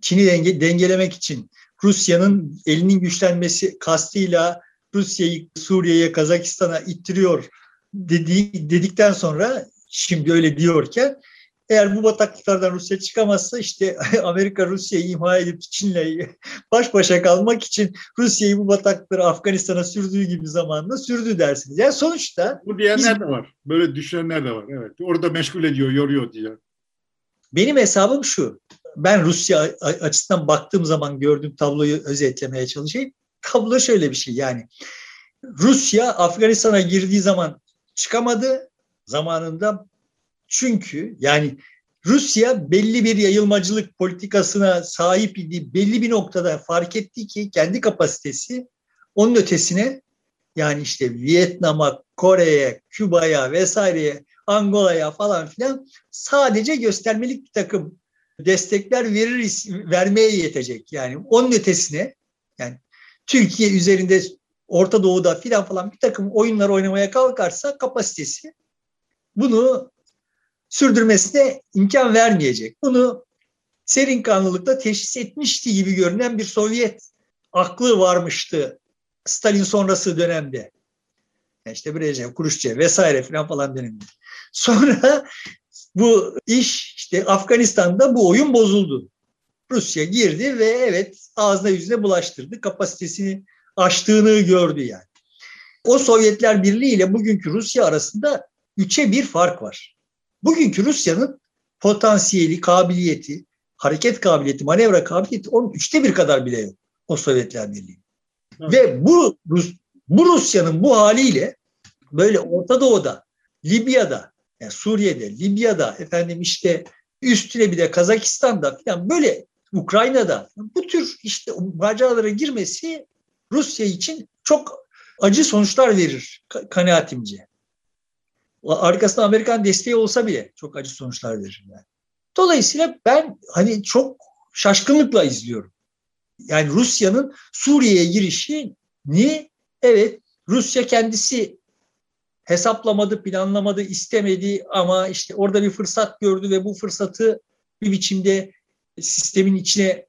Çin'i denge, dengelemek için Rusya'nın elinin güçlenmesi kastıyla Rusya'yı Suriye'ye, Kazakistan'a ittiriyor dedi, dedikten sonra şimdi öyle diyorken eğer bu bataklıklardan Rusya çıkamazsa işte [LAUGHS] Amerika Rusya'yı imha edip Çin'le baş başa kalmak için Rusya'yı bu bataklıkları Afganistan'a sürdüğü gibi zamanında sürdü dersiniz. Yani sonuçta... Bu diyenler biz, de var. Böyle düşünenler de var. Evet. Orada meşgul ediyor, yoruyor diye. Benim hesabım şu. Ben Rusya açısından baktığım zaman gördüğüm tabloyu özetlemeye çalışayım. Tablo şöyle bir şey yani. Rusya Afganistan'a girdiği zaman çıkamadı. Zamanında çünkü yani Rusya belli bir yayılmacılık politikasına sahip idi. Belli bir noktada fark etti ki kendi kapasitesi onun ötesine yani işte Vietnam'a, Kore'ye, Küba'ya vesaireye, Angola'ya falan filan sadece göstermelik bir takım destekler verir vermeye yetecek. Yani onun ötesine yani Türkiye üzerinde Orta Doğu'da filan falan bir takım oyunlar oynamaya kalkarsa kapasitesi bunu sürdürmesine imkan vermeyecek. Bunu serin kanlılıkla teşhis etmişti gibi görünen bir Sovyet aklı varmıştı Stalin sonrası dönemde. Yani işte Brejnev, Kuruşçev vesaire falan falan dönemde. [LAUGHS] Sonra bu iş işte Afganistan'da bu oyun bozuldu. Rusya girdi ve evet ağzına yüzüne bulaştırdı. Kapasitesini aştığını gördü yani. O Sovyetler Birliği ile bugünkü Rusya arasında üçe bir fark var. Bugünkü Rusya'nın potansiyeli, kabiliyeti, hareket kabiliyeti, manevra kabiliyeti onun üçte bir kadar bile yok o Sovyetler Birliği. Evet. Ve bu, bu Rusya'nın bu haliyle böyle Orta Doğu'da Libya'da, yani Suriye'de, Libya'da, efendim işte üstüne bir de Kazakistan'da falan böyle Ukrayna'da bu tür işte maceralara girmesi Rusya için çok acı sonuçlar verir kanaatimce. Arkasında Amerikan desteği olsa bile çok acı sonuçlar verir. Yani. Dolayısıyla ben hani çok şaşkınlıkla izliyorum. Yani Rusya'nın Suriye'ye girişini evet Rusya kendisi hesaplamadı, planlamadı, istemedi ama işte orada bir fırsat gördü ve bu fırsatı bir biçimde sistemin içine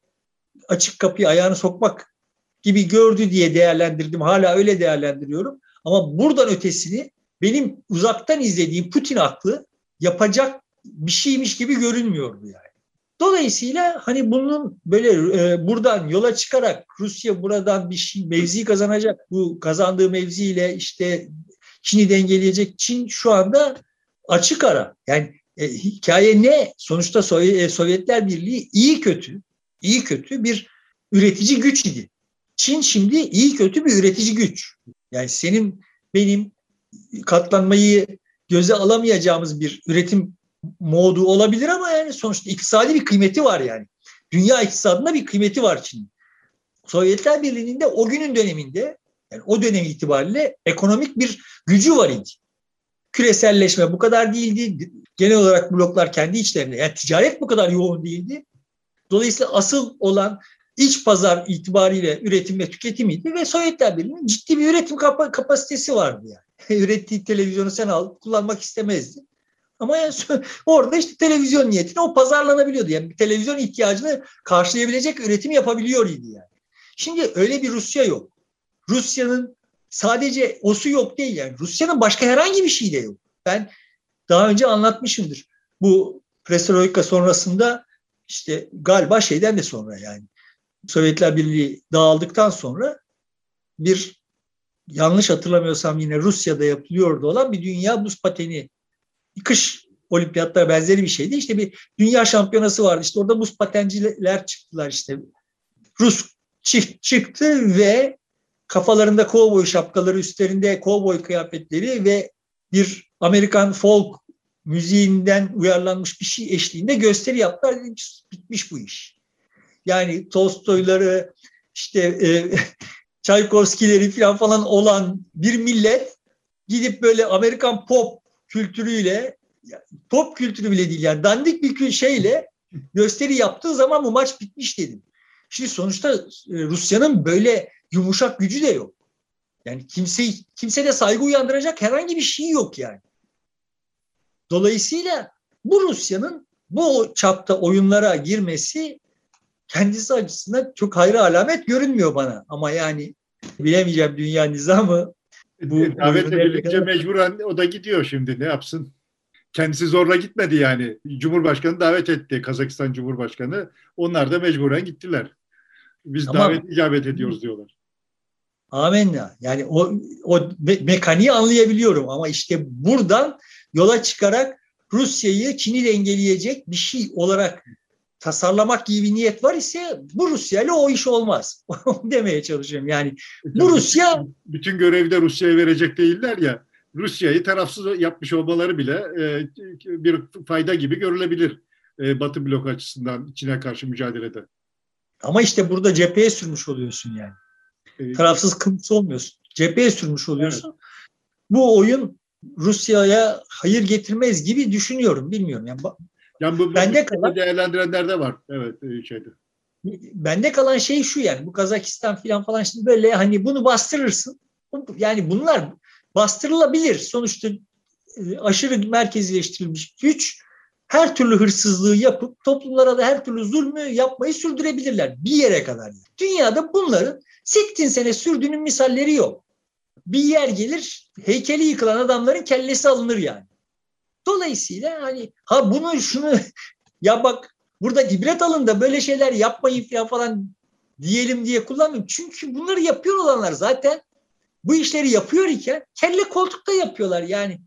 açık kapıyı ayağını sokmak gibi gördü diye değerlendirdim. Hala öyle değerlendiriyorum. Ama buradan ötesini benim uzaktan izlediğim Putin aklı yapacak bir şeymiş gibi görünmüyordu yani. Dolayısıyla hani bunun böyle e, buradan yola çıkarak Rusya buradan bir şey mevzi kazanacak. Bu kazandığı mevziyle işte Çin'i dengeleyecek. Çin şu anda açık ara. Yani e, hikaye ne? Sonuçta Sovyet, e, Sovyetler Birliği iyi kötü, iyi kötü bir üretici güç idi. Çin şimdi iyi kötü bir üretici güç. Yani senin benim katlanmayı göze alamayacağımız bir üretim modu olabilir ama yani sonuçta iktisadi bir kıymeti var yani. Dünya iktisadında bir kıymeti var Çin. Sovyetler Birliği'nin de o günün döneminde yani o dönem itibariyle ekonomik bir gücü var idi. Küreselleşme bu kadar değildi. Genel olarak bloklar kendi içlerinde. Yani ticaret bu kadar yoğun değildi. Dolayısıyla asıl olan iç pazar itibariyle üretim ve tüketimiydi ve Sovyetler Birliği'nin ciddi bir üretim kap kapasitesi vardı yani. [LAUGHS] Ürettiği televizyonu sen al kullanmak istemezdi. Ama yani [LAUGHS] orada işte televizyon niyetine o pazarlanabiliyordu. Yani bir televizyon ihtiyacını karşılayabilecek üretim yapabiliyor idi yani. Şimdi öyle bir Rusya yok. Rusya'nın sadece osu yok değil yani. Rusya'nın başka herhangi bir şey de yok. Ben daha önce anlatmışımdır. Bu Perestroika sonrasında işte galiba şeyden de sonra yani Sovyetler Birliği dağıldıktan sonra bir yanlış hatırlamıyorsam yine Rusya'da yapılıyordu olan bir dünya buz pateni kış olimpiyatlara benzeri bir şeydi. İşte bir dünya şampiyonası vardı. İşte orada buz patenciler çıktılar işte. Rus çift çıktı ve kafalarında kovboy şapkaları, üstlerinde kovboy kıyafetleri ve bir Amerikan folk müziğinden uyarlanmış bir şey eşliğinde gösteri yaptılar. Bitmiş bu iş. Yani Tolstoyları, işte e, Çaykovskileri falan falan olan bir millet gidip böyle Amerikan pop kültürüyle pop kültürü bile değil yani dandik bir şeyle gösteri yaptığı zaman bu maç bitmiş dedim. Şimdi sonuçta e, Rusya'nın böyle yumuşak gücü de yok. Yani kimse kimse de saygı uyandıracak herhangi bir şey yok yani. Dolayısıyla bu Rusya'nın bu çapta oyunlara girmesi kendisi açısından çok hayra alamet görünmüyor bana. Ama yani bilemeyeceğim dünya nizamı bu davet edilince mecburen o da gidiyor şimdi ne yapsın? Kendisi zorla gitmedi yani. Cumhurbaşkanı davet etti Kazakistan Cumhurbaşkanı. Onlar da mecburen gittiler. Biz Ama, davet icabet ediyoruz diyorlar. Amenna. Yani o, o mekaniği anlayabiliyorum ama işte buradan yola çıkarak Rusya'yı Çin'i dengeleyecek bir şey olarak tasarlamak gibi bir niyet var ise bu Rusya ile o iş olmaz. [LAUGHS] demeye çalışıyorum. Yani bu Rusya... Bütün görevi de Rusya'ya verecek değiller ya. Rusya'yı tarafsız yapmış olmaları bile e, bir fayda gibi görülebilir. E, Batı blok açısından Çin'e karşı mücadelede. Ama işte burada cepheye sürmüş oluyorsun yani. E, tarafsız kımsı olmuyorsun. Cepheye sürmüş oluyorsun. Evet. Bu oyun Rusya'ya hayır getirmez gibi düşünüyorum. Bilmiyorum. Yani yani bu, bende kalan değerlendirenler de var. Evet e, şeyde. Bende kalan şey şu yani bu Kazakistan falan falan şimdi böyle hani bunu bastırırsın. Yani bunlar bastırılabilir. Sonuçta e, aşırı merkezileştirilmiş güç her türlü hırsızlığı yapıp toplumlara da her türlü zulmü yapmayı sürdürebilirler bir yere kadar. Dünyada bunların 80 sene sürdüğünün misalleri yok. Bir yer gelir heykeli yıkılan adamların kellesi alınır yani. Dolayısıyla hani ha bunu şunu [LAUGHS] ya bak burada ibret alın da böyle şeyler yapmayın falan diyelim diye kullanmıyorum. Çünkü bunları yapıyor olanlar zaten bu işleri yapıyor iken kelle koltukta yapıyorlar yani.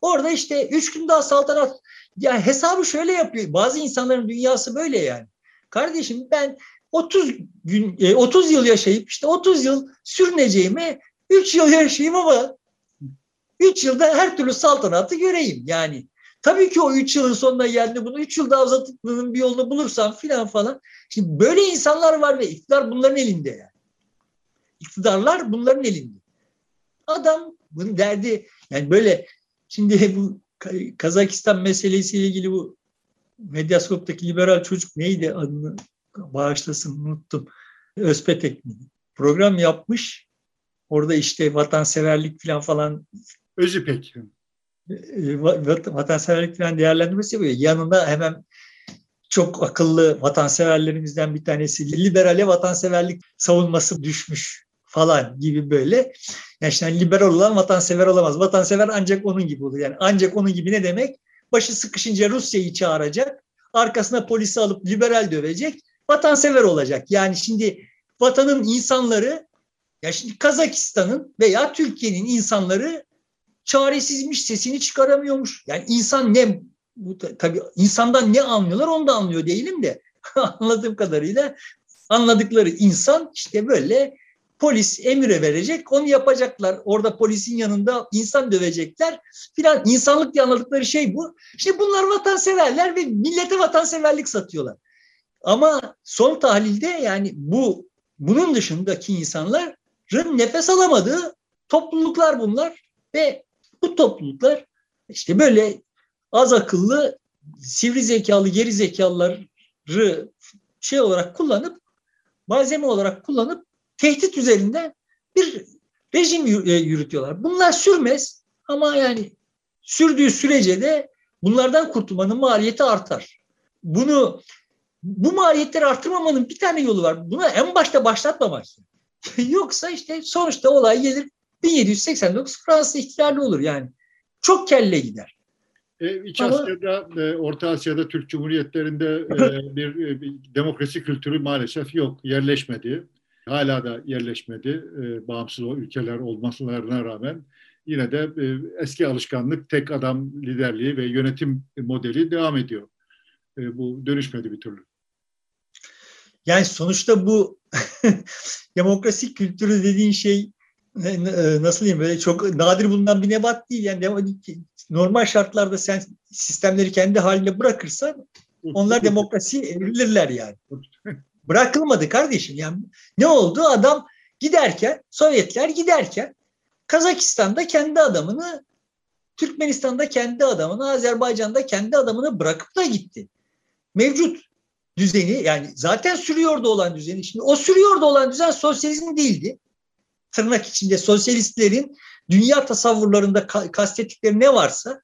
Orada işte üç gün daha saltanat ya hesabı şöyle yapıyor. Bazı insanların dünyası böyle yani. Kardeşim ben 30 gün 30 e, yıl yaşayıp işte 30 yıl sürüneceğime 3 yıl yaşayayım ama Üç yılda her türlü saltanatı göreyim yani. Tabii ki o üç yılın sonuna geldi bunu üç yıl daha uzatmanın bir yolunu bulursam filan falan. Şimdi böyle insanlar var ve iktidar bunların elinde yani. İktidarlar bunların elinde. Adam bunun derdi yani böyle şimdi [LAUGHS] bu Kazakistan meselesiyle ilgili bu Medyaskop'taki liberal çocuk neydi adını bağışlasın unuttum. Özpetek mi? Program yapmış. Orada işte vatanseverlik falan falan Özipek. E, vatanseverlik falan değerlendirmesi yapıyor. Yanında hemen çok akıllı vatanseverlerimizden bir tanesi liberale vatanseverlik savunması düşmüş falan gibi böyle. Yani işte liberal olan vatansever olamaz. Vatansever ancak onun gibi olur. Yani ancak onun gibi ne demek? Başı sıkışınca Rusya'yı çağıracak. Arkasına polisi alıp liberal dövecek. Vatansever olacak. Yani şimdi vatanın insanları ya şimdi Kazakistan'ın veya Türkiye'nin insanları çaresizmiş, sesini çıkaramıyormuş. Yani insan ne bu tabii insandan ne anlıyorlar onu da anlıyor değilim de [LAUGHS] anladığım kadarıyla anladıkları insan işte böyle polis emire verecek onu yapacaklar. Orada polisin yanında insan dövecekler filan insanlık diye anladıkları şey bu. İşte bunlar vatanseverler ve millete vatanseverlik satıyorlar. Ama son tahlilde yani bu bunun dışındaki insanların nefes alamadığı topluluklar bunlar ve bu topluluklar işte böyle az akıllı, sivri zekalı, geri zekalıları şey olarak kullanıp, malzeme olarak kullanıp tehdit üzerinden bir rejim e, yürütüyorlar. Bunlar sürmez ama yani sürdüğü sürece de bunlardan kurtulmanın maliyeti artar. Bunu bu maliyetleri artırmamanın bir tane yolu var. Buna en başta başlatmamak. [LAUGHS] Yoksa işte sonuçta olay gelir 1789 Fransız ihtilali olur yani. Çok kelle gider. E, İç Ama, Asya'da, e, Orta Asya'da Türk Cumhuriyetlerinde e, [LAUGHS] bir, e, bir demokrasi kültürü maalesef yok, yerleşmedi. Hala da yerleşmedi, e, bağımsız o ülkeler olmasına rağmen. Yine de e, eski alışkanlık tek adam liderliği ve yönetim modeli devam ediyor. E, bu dönüşmedi bir türlü. Yani sonuçta bu [LAUGHS] demokrasi kültürü dediğin şey e, nasıl diyeyim böyle çok nadir bulunan bir nebat değil. Yani normal şartlarda sen sistemleri kendi haline bırakırsan onlar demokrasi evrilirler yani. Bırakılmadı kardeşim. Yani ne oldu? Adam giderken, Sovyetler giderken Kazakistan'da kendi adamını, Türkmenistan'da kendi adamını, Azerbaycan'da kendi adamını bırakıp da gitti. Mevcut düzeni yani zaten sürüyordu olan düzeni. Şimdi o sürüyordu olan düzen sosyalizm değildi tırnak içinde sosyalistlerin dünya tasavvurlarında kastettikleri ne varsa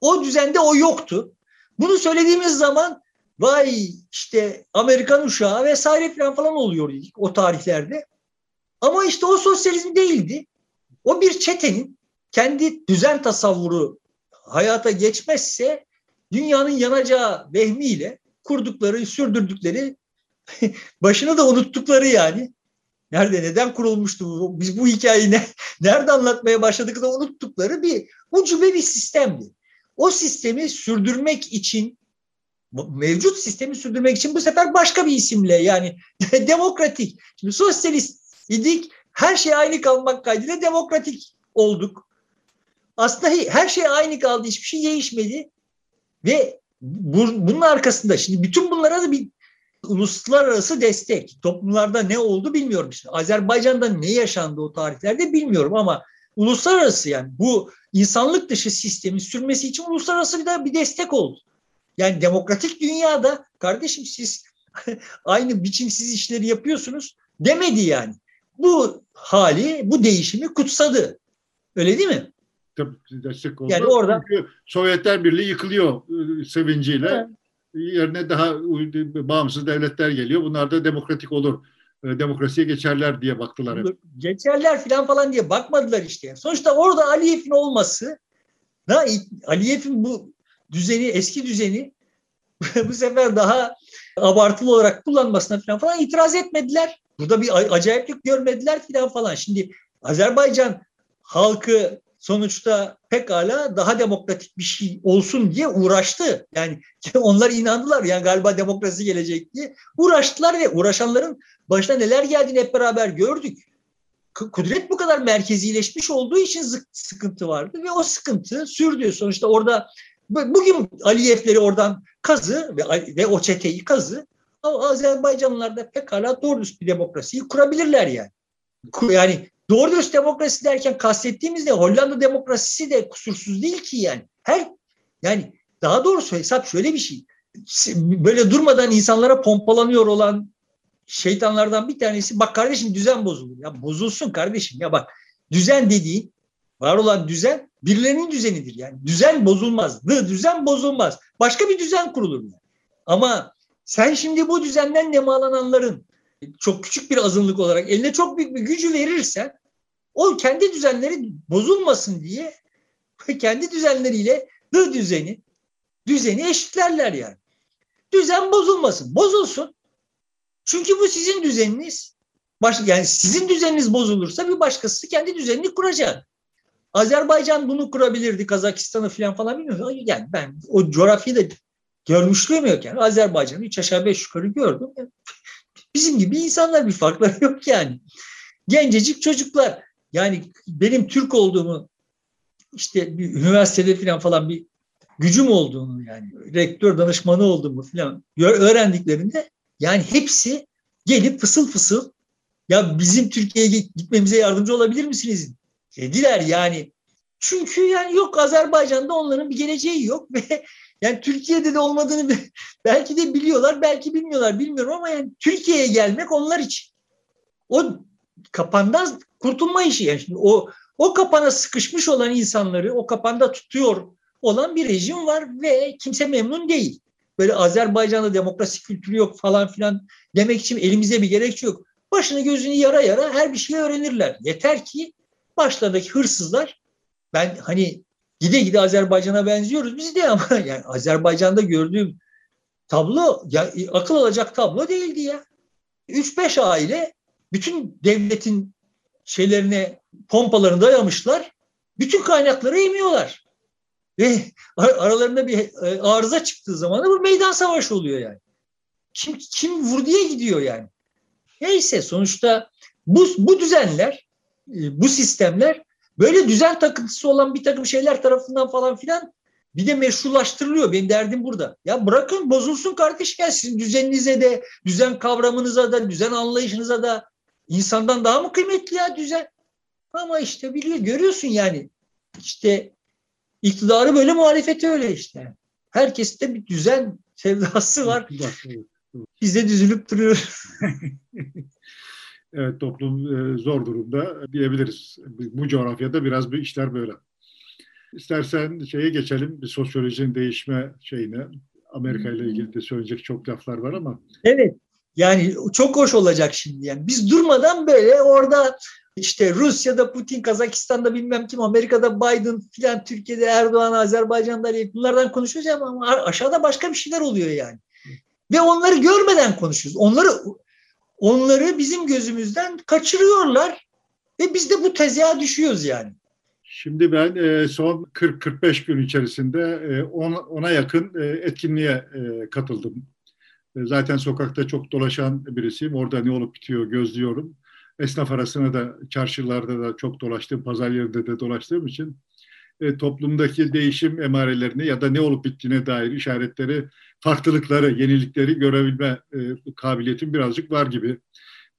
o düzende o yoktu. Bunu söylediğimiz zaman vay işte Amerikan uşağı vesaire falan falan oluyor o tarihlerde. Ama işte o sosyalizm değildi. O bir çetenin kendi düzen tasavvuru hayata geçmezse dünyanın yanacağı vehmiyle kurdukları, sürdürdükleri, [LAUGHS] başını da unuttukları yani Nerede, neden kurulmuştu bu? Biz bu hikayeyi ne, [LAUGHS] nerede anlatmaya başladık da unuttukları bir ucube bir sistemdi. O sistemi sürdürmek için mevcut sistemi sürdürmek için bu sefer başka bir isimle yani [LAUGHS] demokratik. Şimdi sosyalist idik her şey aynı kalmak kaydıyla demokratik olduk. Aslında her şey aynı kaldı hiçbir şey değişmedi ve bunun arkasında şimdi bütün bunlara da bir uluslararası destek. Toplumlarda ne oldu bilmiyorum. İşte Azerbaycan'da ne yaşandı o tarihlerde bilmiyorum ama uluslararası yani bu insanlık dışı sistemin sürmesi için uluslararası bir, de bir destek oldu. Yani demokratik dünyada kardeşim siz [LAUGHS] aynı biçimsiz işleri yapıyorsunuz demedi yani. Bu hali, bu değişimi kutsadı. Öyle değil mi? Tabii destek oldu. Yani orada Çünkü Sovyetler Birliği yıkılıyor ıı, sevinciyle. Evet yerine daha bağımsız devletler geliyor. Bunlar da demokratik olur. E, demokrasiye geçerler diye baktılar. Hep. Geçerler falan falan diye bakmadılar işte. Sonuçta orada Aliyev'in olması Aliyev'in bu düzeni, eski düzeni [LAUGHS] bu sefer daha abartılı olarak kullanmasına falan falan itiraz etmediler. Burada bir acayiplik görmediler falan falan. Şimdi Azerbaycan halkı sonuçta pekala daha demokratik bir şey olsun diye uğraştı. Yani [LAUGHS] onlar inandılar yani galiba demokrasi gelecek diye uğraştılar ve uğraşanların başına neler geldiğini hep beraber gördük. kudret bu kadar merkezileşmiş olduğu için sıkıntı vardı ve o sıkıntı sürdü. Sonuçta orada bugün Aliyevleri oradan kazı ve, ve o çeteyi kazı ama Azerbaycanlılar da pekala doğru bir demokrasiyi kurabilirler yani. Yani doğru dürüst demokrasi derken kastettiğimiz de Hollanda demokrasisi de kusursuz değil ki yani. Her yani daha doğrusu hesap şöyle bir şey. Böyle durmadan insanlara pompalanıyor olan şeytanlardan bir tanesi bak kardeşim düzen bozulur. Ya bozulsun kardeşim ya bak düzen dediğin var olan düzen birilerinin düzenidir yani. Düzen bozulmaz. The düzen bozulmaz. Başka bir düzen kurulur yani. Ama sen şimdi bu düzenden nemalananların çok küçük bir azınlık olarak eline çok büyük bir gücü verirsen o kendi düzenleri bozulmasın diye kendi düzenleriyle the düzeni düzeni eşitlerler yani. Düzen bozulmasın. Bozulsun. Çünkü bu sizin düzeniniz. Baş, yani sizin düzeniniz bozulursa bir başkası kendi düzenini kuracak. Azerbaycan bunu kurabilirdi, Kazakistan'ı falan falan bilmiyorum. Yani ben o coğrafyayı da görmüşlüğüm yok yani. Azerbaycan'ı üç aşağı beş yukarı gördüm. Bizim gibi insanlar bir farkları yok yani. Gencecik çocuklar. Yani benim Türk olduğumu işte bir üniversitede falan falan bir gücüm olduğunu yani rektör danışmanı olduğumu falan öğrendiklerinde yani hepsi gelip fısıl fısıl ya bizim Türkiye'ye gitmemize yardımcı olabilir misiniz? Dediler yani. Çünkü yani yok Azerbaycan'da onların bir geleceği yok ve [LAUGHS] yani Türkiye'de de olmadığını [LAUGHS] belki de biliyorlar, belki bilmiyorlar, bilmiyorum ama yani Türkiye'ye gelmek onlar için. O kapandan kurtulma işi yani. Şimdi o o kapana sıkışmış olan insanları o kapanda tutuyor olan bir rejim var ve kimse memnun değil böyle Azerbaycan'da demokrasi kültürü yok falan filan demek için elimize bir gerekçe yok. Başını gözünü yara yara her bir şeyi öğrenirler. Yeter ki başlardaki hırsızlar ben hani gide gide Azerbaycan'a benziyoruz biz de ama [LAUGHS] yani Azerbaycan'da gördüğüm tablo ya akıl alacak tablo değildi ya. 3-5 aile bütün devletin şeylerine pompalarını dayamışlar. Bütün kaynakları emiyorlar. Ve aralarında bir e, arıza çıktığı zaman bu meydan savaşı oluyor yani. Kim, kim vurduya gidiyor yani. Neyse sonuçta bu, bu düzenler, e, bu sistemler böyle düzen takıntısı olan bir takım şeyler tarafından falan filan bir de meşrulaştırılıyor. Benim derdim burada. Ya bırakın bozulsun kardeş ya sizin düzeninize de, düzen kavramınıza da, düzen anlayışınıza da insandan daha mı kıymetli ya düzen? Ama işte biliyor, görüyorsun yani. İşte İktidarı böyle muhalefeti öyle işte. Herkeste bir düzen sevdası var. Biz de düzülüp duruyoruz. [LAUGHS] evet toplum e, zor durumda diyebiliriz. Bu coğrafyada biraz bir işler böyle. İstersen şeye geçelim bir sosyolojinin değişme şeyine. Amerika ile ilgili de söyleyecek çok laflar var ama. Evet. Yani çok hoş olacak şimdi yani. Biz durmadan böyle orada işte Rusya'da Putin, Kazakistan'da bilmem kim, Amerika'da Biden filan, Türkiye'de Erdoğan, Azerbaycan'da bunlardan konuşacağım ama aşağıda başka bir şeyler oluyor yani. Ve onları görmeden konuşuyoruz. Onları onları bizim gözümüzden kaçırıyorlar ve biz de bu tezgaha düşüyoruz yani. Şimdi ben e, son 40-45 gün içerisinde e, ona yakın e, etkinliğe katıldım. Zaten sokakta çok dolaşan birisiyim. Orada ne olup bitiyor gözlüyorum esnaf arasına da çarşılarda da çok dolaştığım, pazar yerinde de dolaştığım için e, toplumdaki değişim emarelerini ya da ne olup bittiğine dair işaretleri, farklılıkları, yenilikleri görebilme e, kabiliyetim birazcık var gibi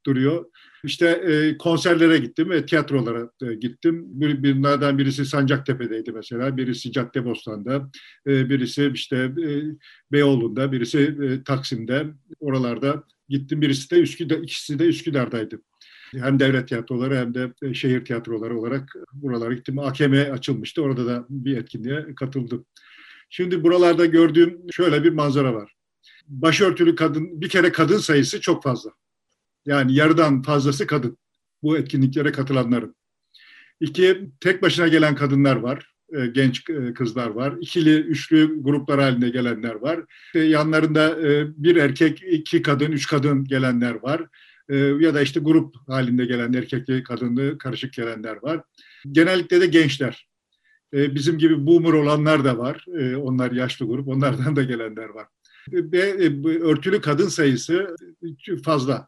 duruyor. İşte e, konserlere gittim ve tiyatrolara e, gittim. Bir, bunlardan birisi Sancaktepe'deydi mesela, birisi Caddebostan'da, e, birisi işte e, Beyoğlu'nda, birisi e, Taksim'de, oralarda gittim. Birisi de Üsküdar, ikisi de Üsküdar'daydı hem devlet tiyatroları hem de e, şehir tiyatroları olarak buralara gittim. AKM açılmıştı. Orada da bir etkinliğe katıldım. Şimdi buralarda gördüğüm şöyle bir manzara var. Başörtülü kadın, bir kere kadın sayısı çok fazla. Yani yarıdan fazlası kadın. Bu etkinliklere katılanların. İki, tek başına gelen kadınlar var. E, genç e, kızlar var. İkili, üçlü gruplar halinde gelenler var. Yanlarında bir erkek, iki kadın, üç kadın gelenler var ee, ya da işte grup halinde gelen erkekli kadınlı karışık gelenler var. Genellikle de gençler. Ee, bizim gibi boomer olanlar da var. Ee, onlar yaşlı grup, onlardan da gelenler var. Ve e, örtülü kadın sayısı fazla.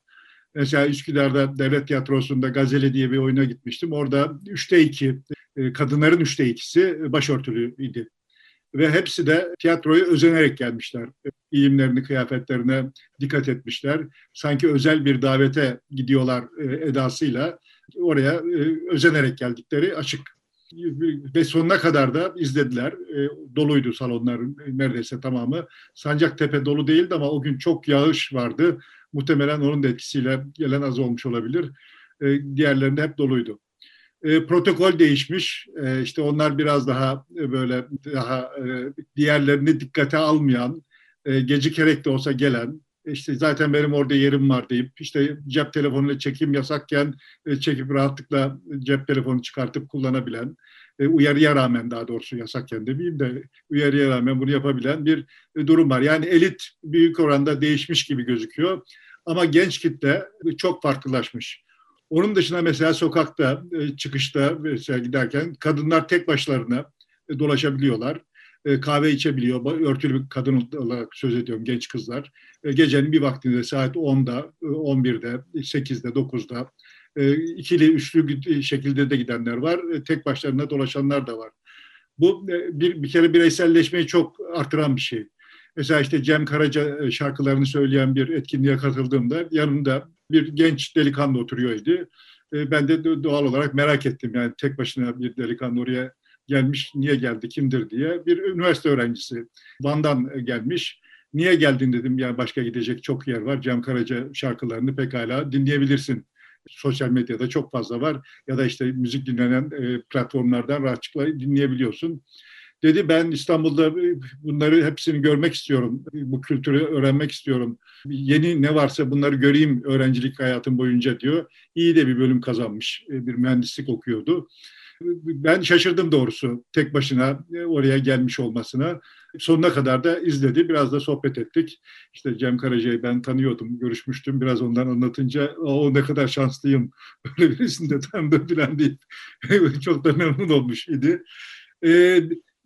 Mesela Üsküdar'da Devlet Tiyatrosu'nda Gazeli diye bir oyuna gitmiştim. Orada üçte iki, e, kadınların üçte ikisi başörtülüydü. Ve hepsi de tiyatroya özenerek gelmişler. Giyimlerini, kıyafetlerine dikkat etmişler. Sanki özel bir davete gidiyorlar e, edasıyla oraya e, özenerek geldikleri açık. Ve sonuna kadar da izlediler. Doluydu salonların neredeyse tamamı. Sancaktepe dolu değildi ama o gün çok yağış vardı Muhtemelen onun da etkisiyle gelen az olmuş olabilir. E, diğerlerinde hep doluydu. E, protokol değişmiş. E, işte onlar biraz daha e, böyle daha e, diğerlerini dikkate almayan, e, gecikerek de olsa gelen, işte zaten benim orada yerim var deyip işte cep telefonuyla çekim yasakken e, çekip rahatlıkla cep telefonu çıkartıp kullanabilen e, uyarıya rağmen daha doğrusu yasakken demeyeyim de uyarıya rağmen bunu yapabilen bir e, durum var. Yani elit büyük oranda değişmiş gibi gözüküyor. Ama genç kitle çok farklılaşmış. Onun dışında mesela sokakta, e, çıkışta mesela giderken kadınlar tek başlarına e, dolaşabiliyorlar. E, kahve içebiliyor. Örtülü bir kadın olarak söz ediyorum genç kızlar. Gecenin bir vaktinde saat 10'da, 11'de, 8'de, 9'da ikili, üçlü şekilde de gidenler var. Tek başlarına dolaşanlar da var. Bu bir, bir kere bireyselleşmeyi çok artıran bir şey. Mesela işte Cem Karaca e, şarkılarını söyleyen bir etkinliğe katıldığımda yanında bir genç delikanlı oturuyordu. E, ben de doğal olarak merak ettim yani tek başına bir delikanlı oraya gelmiş, niye geldi, kimdir diye. Bir üniversite öğrencisi Van'dan gelmiş. Niye geldin dedim yani başka gidecek çok yer var. Cem Karaca şarkılarını pekala dinleyebilirsin. Sosyal medyada çok fazla var ya da işte müzik dinlenen e, platformlardan rahatlıkla dinleyebiliyorsun. Dedi ben İstanbul'da bunları hepsini görmek istiyorum. Bu kültürü öğrenmek istiyorum. Yeni ne varsa bunları göreyim öğrencilik hayatım boyunca diyor. İyi de bir bölüm kazanmış. Bir mühendislik okuyordu. Ben şaşırdım doğrusu tek başına oraya gelmiş olmasına. Sonuna kadar da izledi. Biraz da sohbet ettik. İşte Cem Karaca'yı ben tanıyordum, görüşmüştüm. Biraz ondan anlatınca o ne kadar şanslıyım. [LAUGHS] Öyle birisini de tanıdım falan deyip [LAUGHS] çok da memnun olmuş idi. Ee,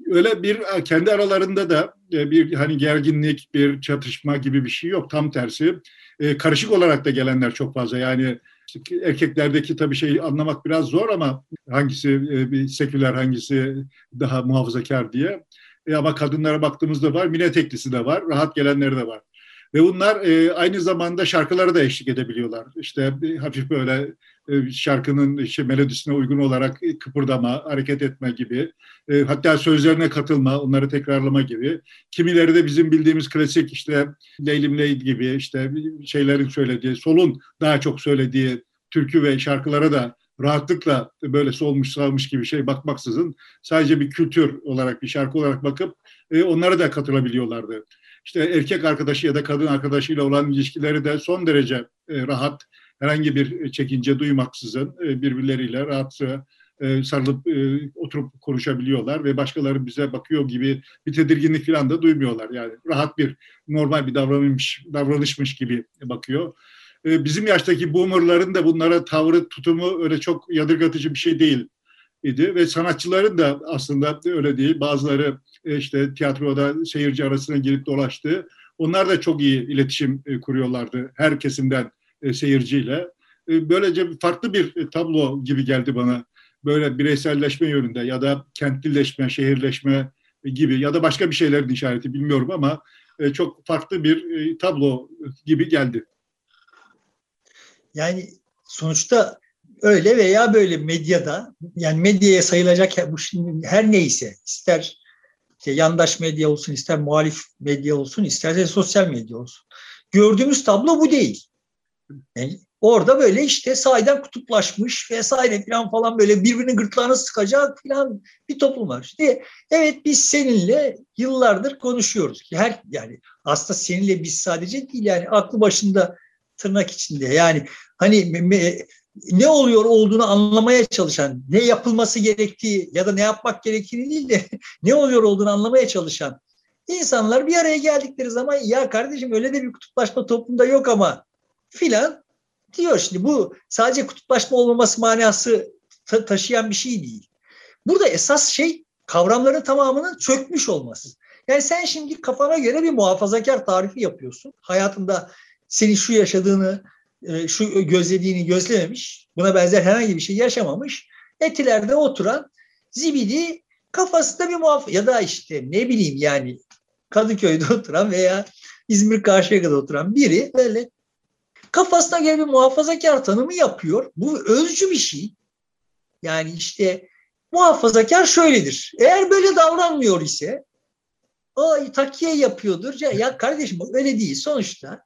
öyle bir kendi aralarında da e, bir hani gerginlik, bir çatışma gibi bir şey yok. Tam tersi. E, karışık olarak da gelenler çok fazla. Yani erkeklerdeki tabii şeyi anlamak biraz zor ama hangisi e, bir seküler, hangisi daha muhafazakar diye. Ama kadınlara baktığımızda var, mine teklisi de var, rahat gelenleri de var. Ve bunlar e, aynı zamanda şarkılara da eşlik edebiliyorlar. İşte e, hafif böyle e, şarkının işte melodisine uygun olarak kıpırdama, hareket etme gibi. E, hatta sözlerine katılma, onları tekrarlama gibi. Kimileri de bizim bildiğimiz klasik işte Leylim Ley gibi işte şeylerin söylediği, solun daha çok söylediği türkü ve şarkılara da rahatlıkla böyle solmuş sağmış gibi şey bakmaksızın sadece bir kültür olarak bir şarkı olarak bakıp e, onlara da katılabiliyorlardı işte erkek arkadaşı ya da kadın arkadaşıyla olan ilişkileri de son derece e, rahat, herhangi bir çekince duymaksızın e, birbirleriyle rahatça e, sarılıp e, oturup konuşabiliyorlar ve başkaları bize bakıyor gibi bir tedirginlik falan da duymuyorlar. Yani rahat bir normal bir davranış davranışmış gibi bakıyor. E, bizim yaştaki boomerların da bunlara tavrı tutumu öyle çok yadırgatıcı bir şey değil idi ve sanatçıların da aslında öyle değil. Bazıları e, işte tiyatroda seyirci arasına girip dolaştı. Onlar da çok iyi iletişim e, kuruyorlardı her kesimden e, seyirciyle. Böylece farklı bir tablo gibi geldi bana. Böyle bireyselleşme yönünde ya da kentlileşme, şehirleşme gibi ya da başka bir şeylerin işareti bilmiyorum ama çok farklı bir tablo gibi geldi. Yani sonuçta öyle veya böyle medyada yani medyaya sayılacak bu her neyse ister işte yandaş medya olsun ister muhalif medya olsun isterse sosyal medya olsun. Gördüğümüz tablo bu değil. Yani orada böyle işte sahiden kutuplaşmış vesaire falan falan böyle birbirinin gırtlağını sıkacak falan bir toplum var. İşte evet biz seninle yıllardır konuşuyoruz. Her yani aslında seninle biz sadece değil yani aklı başında tırnak içinde yani hani ne oluyor olduğunu anlamaya çalışan, ne yapılması gerektiği ya da ne yapmak gerektiğini değil de [LAUGHS] ne oluyor olduğunu anlamaya çalışan insanlar bir araya geldikleri zaman ya kardeşim öyle de bir kutuplaşma toplumda yok ama filan diyor. Şimdi bu sadece kutuplaşma olmaması manası ta- taşıyan bir şey değil. Burada esas şey kavramların tamamının çökmüş olması. Yani sen şimdi kafana göre bir muhafazakar tarifi yapıyorsun. Hayatında senin şu yaşadığını e, şu gözlediğini gözlememiş, buna benzer herhangi bir şey yaşamamış, etilerde oturan zibidi kafasında bir muhaf ya da işte ne bileyim yani Kadıköy'de [LAUGHS] oturan veya İzmir Karşıyaka'da oturan biri böyle kafasına göre bir muhafazakar tanımı yapıyor. Bu özcü bir şey. Yani işte muhafazakar şöyledir. Eğer böyle davranmıyor ise o takiye yapıyordur. Ya kardeşim öyle değil. Sonuçta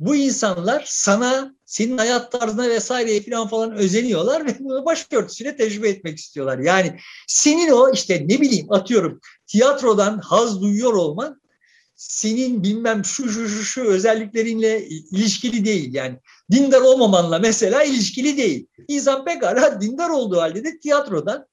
bu insanlar sana, senin hayat tarzına vesaire falan falan özeniyorlar ve bunu başörtüsüyle tecrübe etmek istiyorlar. Yani senin o işte ne bileyim atıyorum tiyatrodan haz duyuyor olman senin bilmem şu şu şu şu özelliklerinle ilişkili değil. Yani dindar olmamanla mesela ilişkili değil. İnsan pekala dindar olduğu halde de tiyatrodan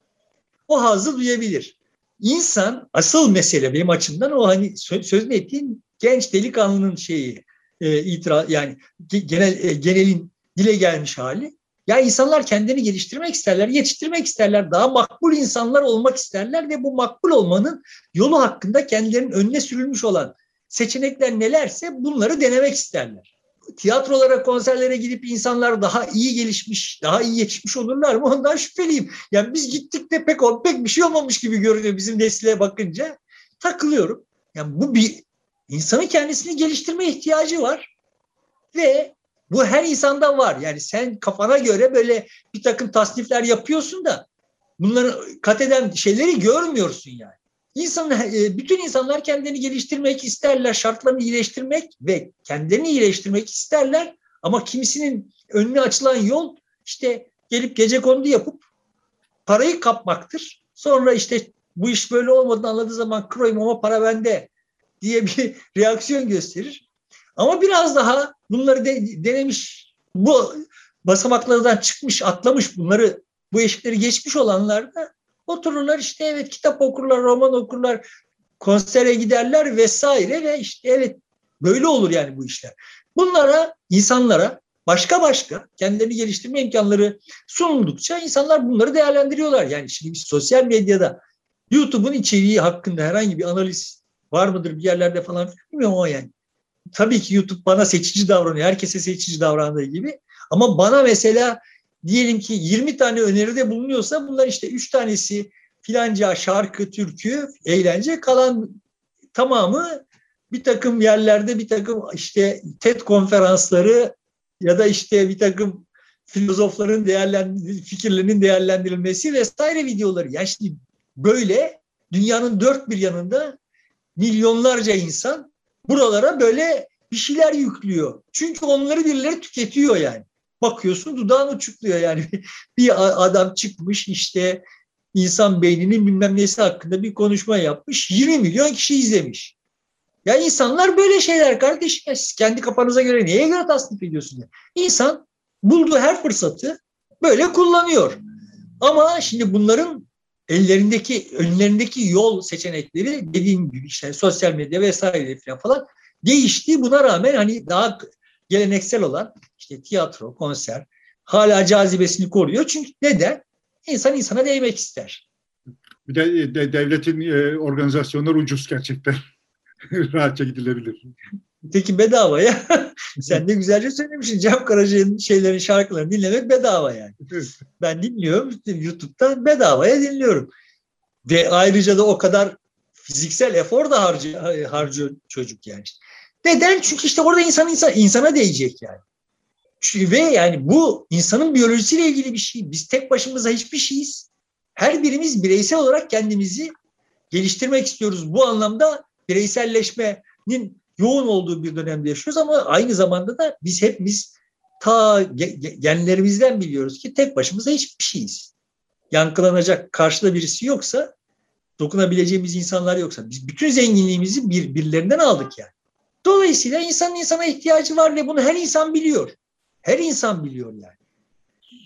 o hazı duyabilir. İnsan asıl mesele benim açımdan o hani sözünü ettiğin genç delikanlının şeyi e, itiraz yani genel e, genelin dile gelmiş hali. Ya insanlar kendini geliştirmek isterler, yetiştirmek isterler, daha makbul insanlar olmak isterler ve bu makbul olmanın yolu hakkında kendilerinin önüne sürülmüş olan seçenekler nelerse bunları denemek isterler. Tiyatrolara, konserlere gidip insanlar daha iyi gelişmiş, daha iyi yetişmiş olurlar mı? Ondan şüpheliyim. Yani biz gittik de pek, pek bir şey olmamış gibi görünüyor bizim nesile bakınca. Takılıyorum. Yani bu bir insanın kendisini geliştirme ihtiyacı var. Ve bu her insanda var. Yani sen kafana göre böyle bir takım tasnifler yapıyorsun da bunları kat eden şeyleri görmüyorsun yani. İnsan, e, bütün insanlar kendini geliştirmek isterler, şartlarını iyileştirmek ve kendini iyileştirmek isterler. Ama kimisinin önüne açılan yol işte gelip gece kondu yapıp parayı kapmaktır. Sonra işte bu iş böyle olmadığını anladığı zaman kroyum ama para bende diye bir [LAUGHS] reaksiyon gösterir. Ama biraz daha bunları de, denemiş, bu basamaklardan çıkmış, atlamış bunları, bu eşikleri geçmiş olanlar da otururlar işte evet kitap okurlar, roman okurlar, konsere giderler vesaire ve işte evet böyle olur yani bu işler. Bunlara, insanlara başka başka kendilerini geliştirme imkanları sunuldukça insanlar bunları değerlendiriyorlar. Yani şimdi sosyal medyada YouTube'un içeriği hakkında herhangi bir analiz var mıdır bir yerlerde falan bilmiyorum ama yani. Tabii ki YouTube bana seçici davranıyor. Herkese seçici davrandığı gibi. Ama bana mesela diyelim ki 20 tane öneride bulunuyorsa bunlar işte 3 tanesi filanca şarkı, türkü, eğlence kalan tamamı bir takım yerlerde bir takım işte TED konferansları ya da işte bir takım filozofların değerlendir fikirlerinin değerlendirilmesi vesaire videoları. Yani şimdi böyle dünyanın dört bir yanında milyonlarca insan buralara böyle bir şeyler yüklüyor. Çünkü onları birileri tüketiyor yani. Bakıyorsun dudağın uçukluyor yani. [LAUGHS] bir adam çıkmış işte insan beyninin bilmem nesi hakkında bir konuşma yapmış. 20 milyon kişi izlemiş. Ya insanlar böyle şeyler kardeşim. Ya siz kendi kafanıza göre neye göre tasnif ediyorsunuz? İnsan bulduğu her fırsatı böyle kullanıyor. Ama şimdi bunların ellerindeki önlerindeki yol seçenekleri dediğim gibi işte sosyal medya vesaire falan değişti. Buna rağmen hani daha geleneksel olan işte tiyatro, konser hala cazibesini koruyor. Çünkü neden? İnsan insana değmek ister. Bir de, de devletin e, organizasyonları ucuz gerçekten. [LAUGHS] Rahatça gidilebilir. Peki bedavaya. Sen de güzelce söylemişsin. Cem Karaca'nın şeylerin şarkılarını dinlemek bedava yani. ben dinliyorum YouTube'dan bedavaya dinliyorum. Ve ayrıca da o kadar fiziksel efor da harcıyor, harcıyor çocuk yani. Neden? Çünkü işte orada insan, insan insana değecek yani. Ve yani bu insanın biyolojisiyle ilgili bir şey. Biz tek başımıza hiçbir şeyiz. Her birimiz bireysel olarak kendimizi geliştirmek istiyoruz. Bu anlamda bireyselleşmenin yoğun olduğu bir dönemde yaşıyoruz ama aynı zamanda da biz hepimiz ta genlerimizden biliyoruz ki tek başımıza hiçbir şeyiz. Yankılanacak karşıda birisi yoksa, dokunabileceğimiz insanlar yoksa biz bütün zenginliğimizi bir, birilerinden aldık yani. Dolayısıyla insanın insana ihtiyacı var ve bunu her insan biliyor. Her insan biliyor yani.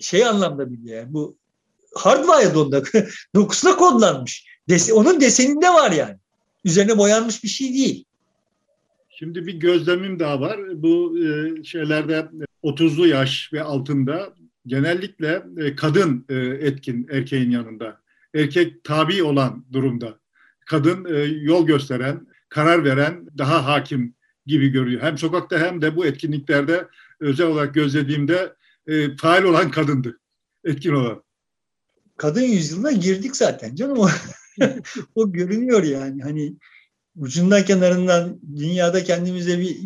Şey anlamda biliyor yani bu hardwired onda [LAUGHS] dokusuna kodlanmış. Des onun deseninde var yani. Üzerine boyanmış bir şey değil. Şimdi bir gözlemim daha var. Bu e, şeylerde 30'lu yaş ve altında genellikle e, kadın e, etkin erkeğin yanında. Erkek tabi olan durumda. Kadın yol gösteren, karar veren, daha hakim gibi görüyor. Hem sokakta hem de bu etkinliklerde özel olarak gözlediğimde e, faal olan kadındı. Etkin olan. Kadın yüzyılına girdik zaten canım [LAUGHS] o görünüyor yani. Hani ucundan kenarından dünyada kendimize bir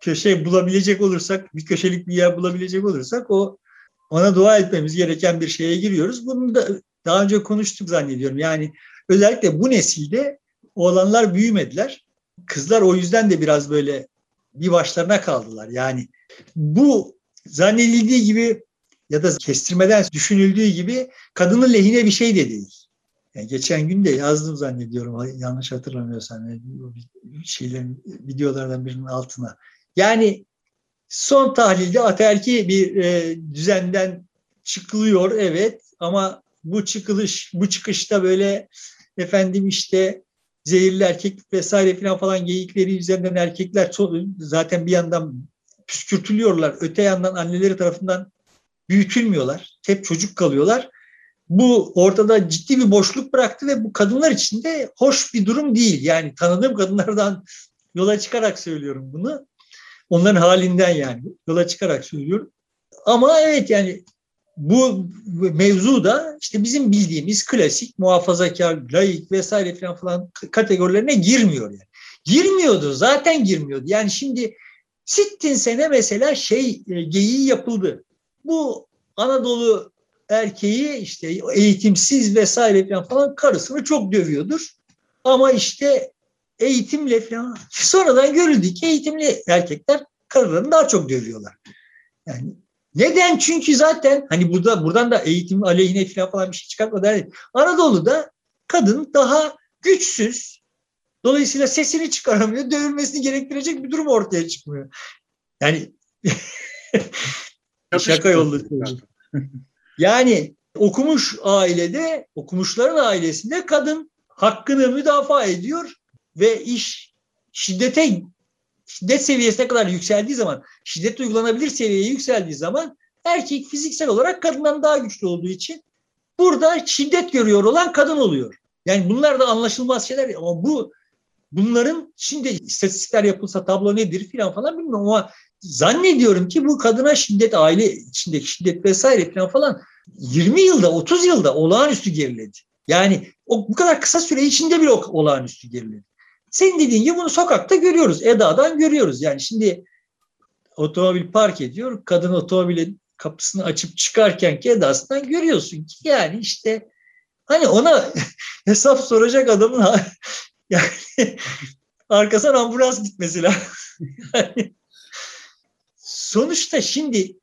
köşe bulabilecek olursak, bir köşelik bir yer bulabilecek olursak o ona dua etmemiz gereken bir şeye giriyoruz. Bunu da daha önce konuştuk zannediyorum. Yani özellikle bu nesilde oğlanlar büyümediler. Kızlar o yüzden de biraz böyle bir başlarına kaldılar. Yani bu zannedildiği gibi ya da kestirmeden düşünüldüğü gibi kadının lehine bir şey de değil. Yani geçen gün de yazdım zannediyorum yanlış hatırlamıyorsam yani şeylerin videolardan birinin altına. Yani son tahlilde ataerki bir e, düzenden çıkılıyor evet ama bu çıkılış bu çıkışta böyle efendim işte zehirli erkek vesaire falan falan geyikleri üzerinden erkekler zaten bir yandan püskürtülüyorlar. Öte yandan anneleri tarafından büyütülmüyorlar. Hep çocuk kalıyorlar. Bu ortada ciddi bir boşluk bıraktı ve bu kadınlar için de hoş bir durum değil. Yani tanıdığım kadınlardan yola çıkarak söylüyorum bunu. Onların halinden yani yola çıkarak söylüyorum. Ama evet yani bu mevzu da işte bizim bildiğimiz klasik muhafazakar, laik vesaire falan falan kategorilerine girmiyor yani. Girmiyordu zaten girmiyordu. Yani şimdi sittin sene mesela şey e, geyiği yapıldı. Bu Anadolu erkeği işte eğitimsiz vesaire falan, karısını çok dövüyordur. Ama işte eğitimle falan sonradan görüldü ki eğitimli erkekler karılarını daha çok dövüyorlar. Yani neden? Çünkü zaten hani burada buradan da eğitim aleyhine falan falan bir şey çıkartmadı. Anadolu'da kadın daha güçsüz. Dolayısıyla sesini çıkaramıyor. Dövülmesini gerektirecek bir durum ortaya çıkmıyor. Yani [LAUGHS] şaka yolda [LAUGHS] Yani okumuş ailede, okumuşların ailesinde kadın hakkını müdafaa ediyor ve iş şiddete şiddet seviyesine kadar yükseldiği zaman, şiddet uygulanabilir seviyeye yükseldiği zaman erkek fiziksel olarak kadından daha güçlü olduğu için burada şiddet görüyor olan kadın oluyor. Yani bunlar da anlaşılmaz şeyler ama bu bunların şimdi istatistikler yapılsa tablo nedir filan falan bilmiyorum ama zannediyorum ki bu kadına şiddet, aile içindeki şiddet vesaire falan falan 20 yılda, 30 yılda olağanüstü geriledi. Yani o bu kadar kısa süre içinde bile olağanüstü geriledi. Senin dediğin gibi bunu sokakta görüyoruz. Eda'dan görüyoruz. Yani şimdi otomobil park ediyor. Kadın otomobilin kapısını açıp çıkarken ki Eda'sından görüyorsun ki yani işte hani ona [LAUGHS] hesap soracak adamın [LAUGHS] yani [LAUGHS] arkasından ambulans gitmesi lazım. Sonuçta şimdi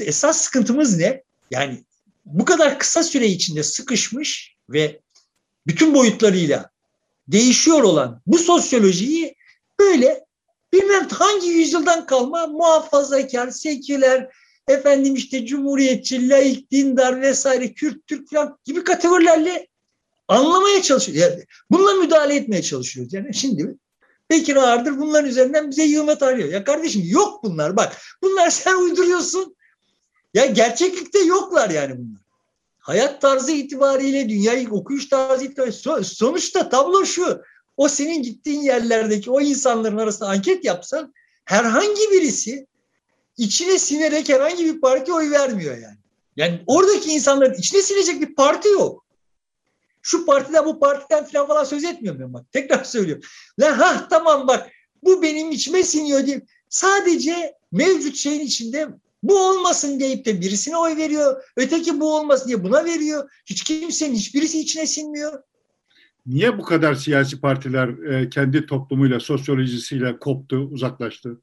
esas sıkıntımız ne? Yani bu kadar kısa süre içinde sıkışmış ve bütün boyutlarıyla değişiyor olan bu sosyolojiyi böyle bilmem hangi yüzyıldan kalma muhafazakar, seküler, efendim işte cumhuriyetçi, laik, dindar vesaire, Kürt, Türk falan gibi kategorilerle anlamaya çalışıyor. Yani bununla müdahale etmeye çalışıyoruz. Yani şimdi Bekir Ağırdır bunların üzerinden bize yığmet arıyor. Ya kardeşim yok bunlar bak. Bunlar sen uyduruyorsun. Ya gerçeklikte yoklar yani bunlar. Hayat tarzı itibariyle, dünyayı okuyuş tarzı itibariyle sonuçta tablo şu. O senin gittiğin yerlerdeki o insanların arasında anket yapsan herhangi birisi içine sinerek herhangi bir parti oy vermiyor yani. Yani oradaki insanların içine sinecek bir parti yok. Şu partiden bu partiden falan falan söz etmiyorum ben bak. Tekrar söylüyorum. Lan ha tamam bak bu benim içime siniyor diye. Sadece mevcut şeyin içinde bu olmasın deyip de birisine oy veriyor. Öteki bu olmasın diye buna veriyor. Hiç kimsenin hiçbirisi içine sinmiyor. Niye bu kadar siyasi partiler e, kendi toplumuyla, sosyolojisiyle koptu, uzaklaştı?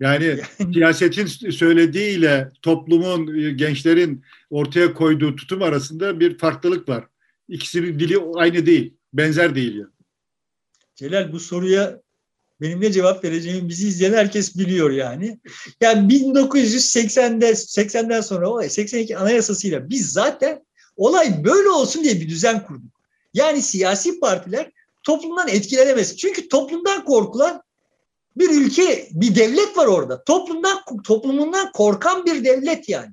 Yani, yani [LAUGHS] siyasetin söylediğiyle toplumun, e, gençlerin ortaya koyduğu tutum arasında bir farklılık var. İkisinin dili aynı değil, benzer değil. Yani. Celal bu soruya benim ne cevap vereceğimi bizi izleyen herkes biliyor yani. Yani 1980'de 80'den sonra o 82 anayasasıyla biz zaten olay böyle olsun diye bir düzen kurduk. Yani siyasi partiler toplumdan etkilenemez. Çünkü toplumdan korkulan bir ülke, bir devlet var orada. Toplumdan toplumundan korkan bir devlet yani.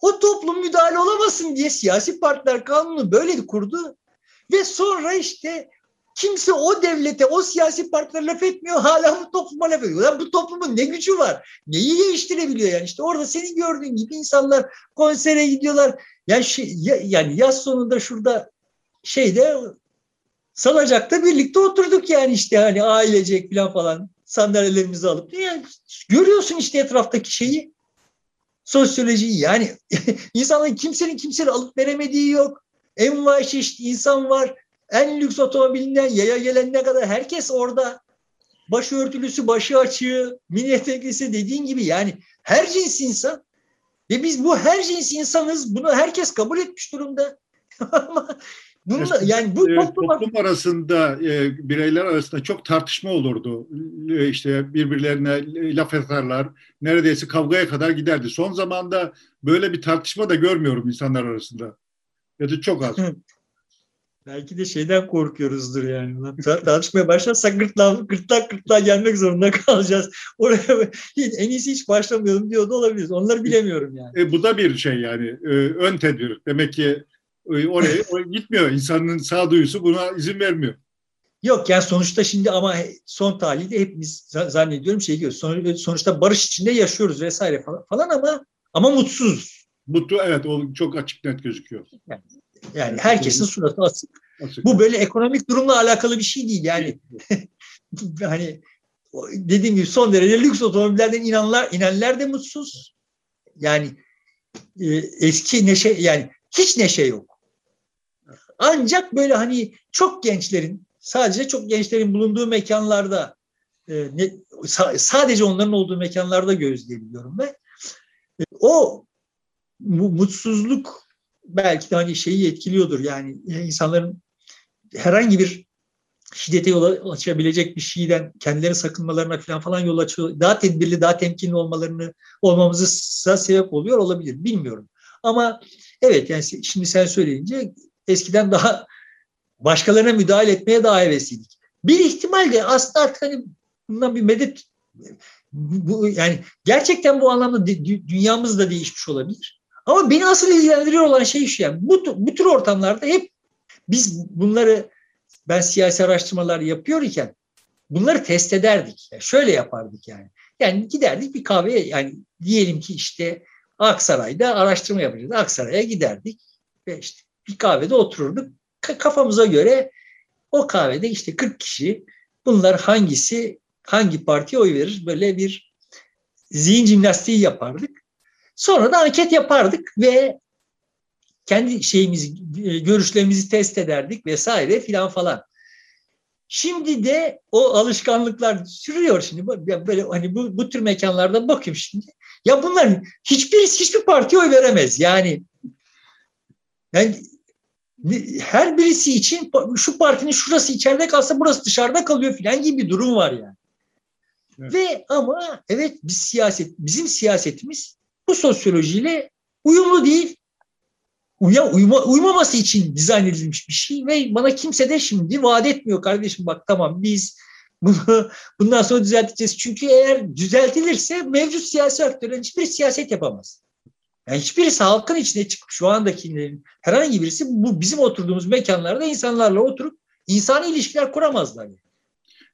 O toplum müdahale olamasın diye siyasi partiler kanunu böyle kurdu ve sonra işte Kimse o devlete, o siyasi partilere laf etmiyor. Hala bu topluma laf ediyor. Lan bu toplumun ne gücü var? Neyi değiştirebiliyor yani? İşte orada senin gördüğün gibi insanlar konsere gidiyorlar. Yani, şey, yani yaz sonunda şurada şeyde salacakta birlikte oturduk yani işte hani ailecek falan falan sandalyelerimizi alıp. Yani görüyorsun işte etraftaki şeyi sosyolojiyi yani [LAUGHS] insanların kimsenin kimsenin alıp veremediği yok. En çeşit insan var. En lüks otomobilinden yaya gelenine kadar herkes orada. Başörtülüsü, başı açığı, mini eteklisi dediğin gibi yani her cins insan. Ve biz bu her cins insanız. Bunu herkes kabul etmiş durumda. [LAUGHS] Ama Bununla, yani bu toplum, toplum arasında e, bireyler arasında çok tartışma olurdu. E, işte birbirlerine laf atarlar. Neredeyse kavgaya kadar giderdi. Son zamanda böyle bir tartışma da görmüyorum insanlar arasında. Ya da çok az. Belki de şeyden korkuyoruzdur yani. Tartışmaya başlarsak gırtlak gırtlak gırtlak gelmek zorunda kalacağız. [LAUGHS] Oraya en iyisi hiç başlamayalım diyor da olabiliriz. Onları bilemiyorum yani. E, bu da bir şey yani. E, ön tedbir. Demek ki oraya, oraya gitmiyor. İnsanın sağduyusu buna izin vermiyor. Yok yani sonuçta şimdi ama son tahlilde hepimiz zannediyorum şey diyor. Sonuçta barış içinde yaşıyoruz vesaire falan ama ama mutsuzuz. Mutlu evet o çok açık net gözüküyor. Yani, yani herkesin suratı asık. asık. Bu böyle ekonomik durumla alakalı bir şey değil yani. [LAUGHS] hani dediğim gibi son derece lüks otomobillerden inanlar inenler de mutsuz. Yani e, eski neşe yani hiç neşe yok. Ancak böyle hani çok gençlerin, sadece çok gençlerin bulunduğu mekanlarda, e, ne, sadece onların olduğu mekanlarda gözleyebiliyorum ve e, o mutsuzluk belki de hani şeyi etkiliyordur. Yani insanların herhangi bir şiddete yol açabilecek bir şeyden kendileri sakınmalarına falan falan yol açıyor. Daha tedbirli, daha temkinli olmalarını olmamızı sebep oluyor olabilir. Bilmiyorum. Ama evet yani şimdi sen söyleyince eskiden daha başkalarına müdahale etmeye daha hevesliydik. Bir ihtimal de aslında artık hani bundan bir medet bu, yani gerçekten bu anlamda dünyamız da değişmiş olabilir. Ama beni asıl ilgilendiriyor olan şey şu yani bu, bu tür ortamlarda hep biz bunları ben siyasi araştırmalar yapıyor iken bunları test ederdik. Yani şöyle yapardık yani. Yani giderdik bir kahveye yani diyelim ki işte Aksaray'da araştırma yapacağız. Aksaray'a giderdik ve işte bir kahvede otururduk. Kafamıza göre o kahvede işte 40 kişi bunlar hangisi hangi partiye oy verir böyle bir zihin jimnastiği yapardık. Sonra da anket yapardık ve kendi şeyimizi, e, görüşlerimizi test ederdik vesaire filan falan. Şimdi de o alışkanlıklar sürüyor şimdi. Böyle hani bu, bu tür mekanlarda bakayım şimdi. Ya bunların hiçbirisi hiçbir partiye oy veremez. Yani yani her birisi için şu partinin şurası içeride kalsa burası dışarıda kalıyor filan gibi bir durum var yani. Evet. Ve ama evet biz siyaset bizim siyasetimiz bu sosyolojiyle uyumlu değil. Uya, uyma, uymaması için dizayn edilmiş bir şey ve bana kimse de şimdi vaat etmiyor kardeşim bak tamam biz bunu bundan sonra düzelteceğiz. Çünkü eğer düzeltilirse mevcut siyasi aktörlerin hiçbir siyaset yapamaz. Yani hiçbirisi halkın içine çıkıp şu andakilerin herhangi birisi bu bizim oturduğumuz mekanlarda insanlarla oturup insani ilişkiler kuramazlar. Yani.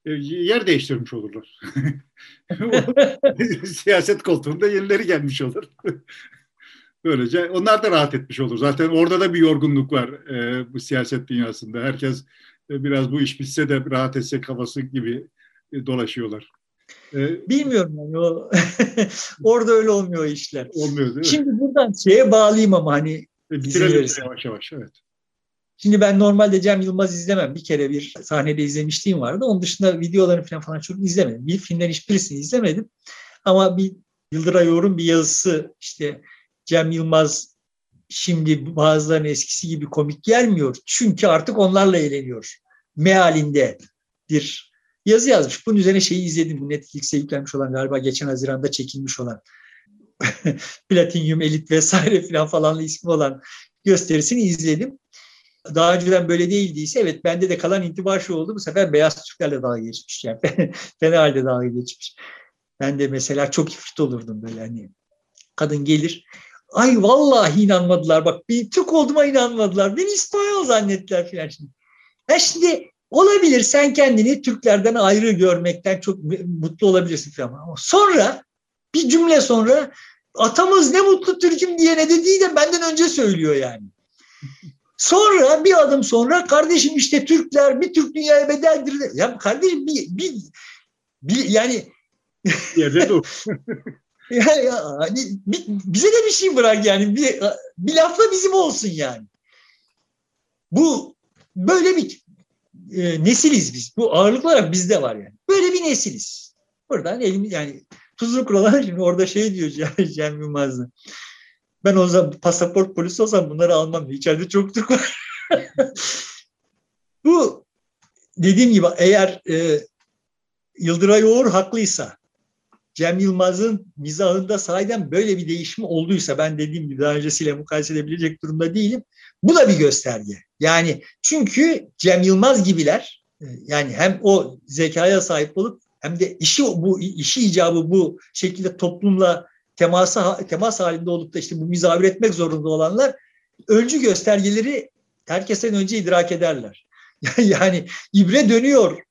E, yer değiştirmiş olurlar. [LAUGHS] [LAUGHS] Siyaset koltuğunda yenileri gelmiş olur. [LAUGHS] Böylece onlar da rahat etmiş olur. Zaten orada da bir yorgunluk var e, bu siyaset dünyasında. Herkes e, biraz bu iş bitse de rahat etse kafası gibi e, dolaşıyorlar. Ee, Bilmiyorum yani o [LAUGHS] orada öyle olmuyor işler. Olmuyor değil mi? Şimdi buradan şeye bağlayayım ama hani e, bitirelim yavaş yavaş evet. Şimdi ben normalde Cem Yılmaz izlemem. Bir kere bir sahnede izlemişliğim vardı. Onun dışında videolarını falan falan çok izlemedim. Bir filmden hiçbirisini izlemedim. Ama bir Yıldıray Yor'un bir yazısı işte Cem Yılmaz şimdi bazılarının eskisi gibi komik gelmiyor. Çünkü artık onlarla eğleniyor. Mealinde bir yazı yazmış. Bunun üzerine şeyi izledim. Bu Netflix'e yüklenmiş olan galiba geçen Haziran'da çekilmiş olan [LAUGHS] Platinum Elit vesaire falan falanla ismi olan gösterisini izledim. Daha önceden böyle değildiyse evet bende de kalan intiba şu oldu. Bu sefer beyaz Türklerle dalga geçmiş. Yani [LAUGHS] fena halde dalga geçmiş. Ben de mesela çok fit olurdum böyle hani. Kadın gelir. Ay vallahi inanmadılar. Bak bir Türk olduğuma inanmadılar. Beni İspanyol zannettiler falan şimdi. Ben şimdi olabilir sen kendini Türklerden ayrı görmekten çok mutlu olabilirsin falan. Ama sonra bir cümle sonra atamız ne mutlu Türk'üm diye ne dediği de benden önce söylüyor yani. Sonra bir adım sonra kardeşim işte Türkler bir Türk dünyaya bedeldir. Ya kardeşim bir, bir, bir yani yerde dur. [LAUGHS] ya, ya, hani bize de bir şey bırak yani bir, bir lafla bizim olsun yani. Bu böyle bir e, nesiliz biz. Bu ağırlık olarak bizde var yani. Böyle bir nesiliz. Buradan elimiz yani tuzlu kurallar şimdi orada şey diyor Cem [LAUGHS] Yılmaz'da. Ben o zaman pasaport polisi olsam bunları almam. İçeride çok Türk var. [LAUGHS] Bu dediğim gibi eğer e, Yıldıray Oğur haklıysa Cem Yılmaz'ın mizahında sahiden böyle bir değişim olduysa ben dediğim gibi daha öncesiyle mukayese edebilecek durumda değilim. Bu da bir gösterge. Yani çünkü Cem Yılmaz gibiler e, yani hem o zekaya sahip olup hem de işi bu işi icabı bu şekilde toplumla temasa temas halinde olup da işte bu mizah üretmek zorunda olanlar öncü göstergeleri herkesten önce idrak ederler. [LAUGHS] yani ibre dönüyor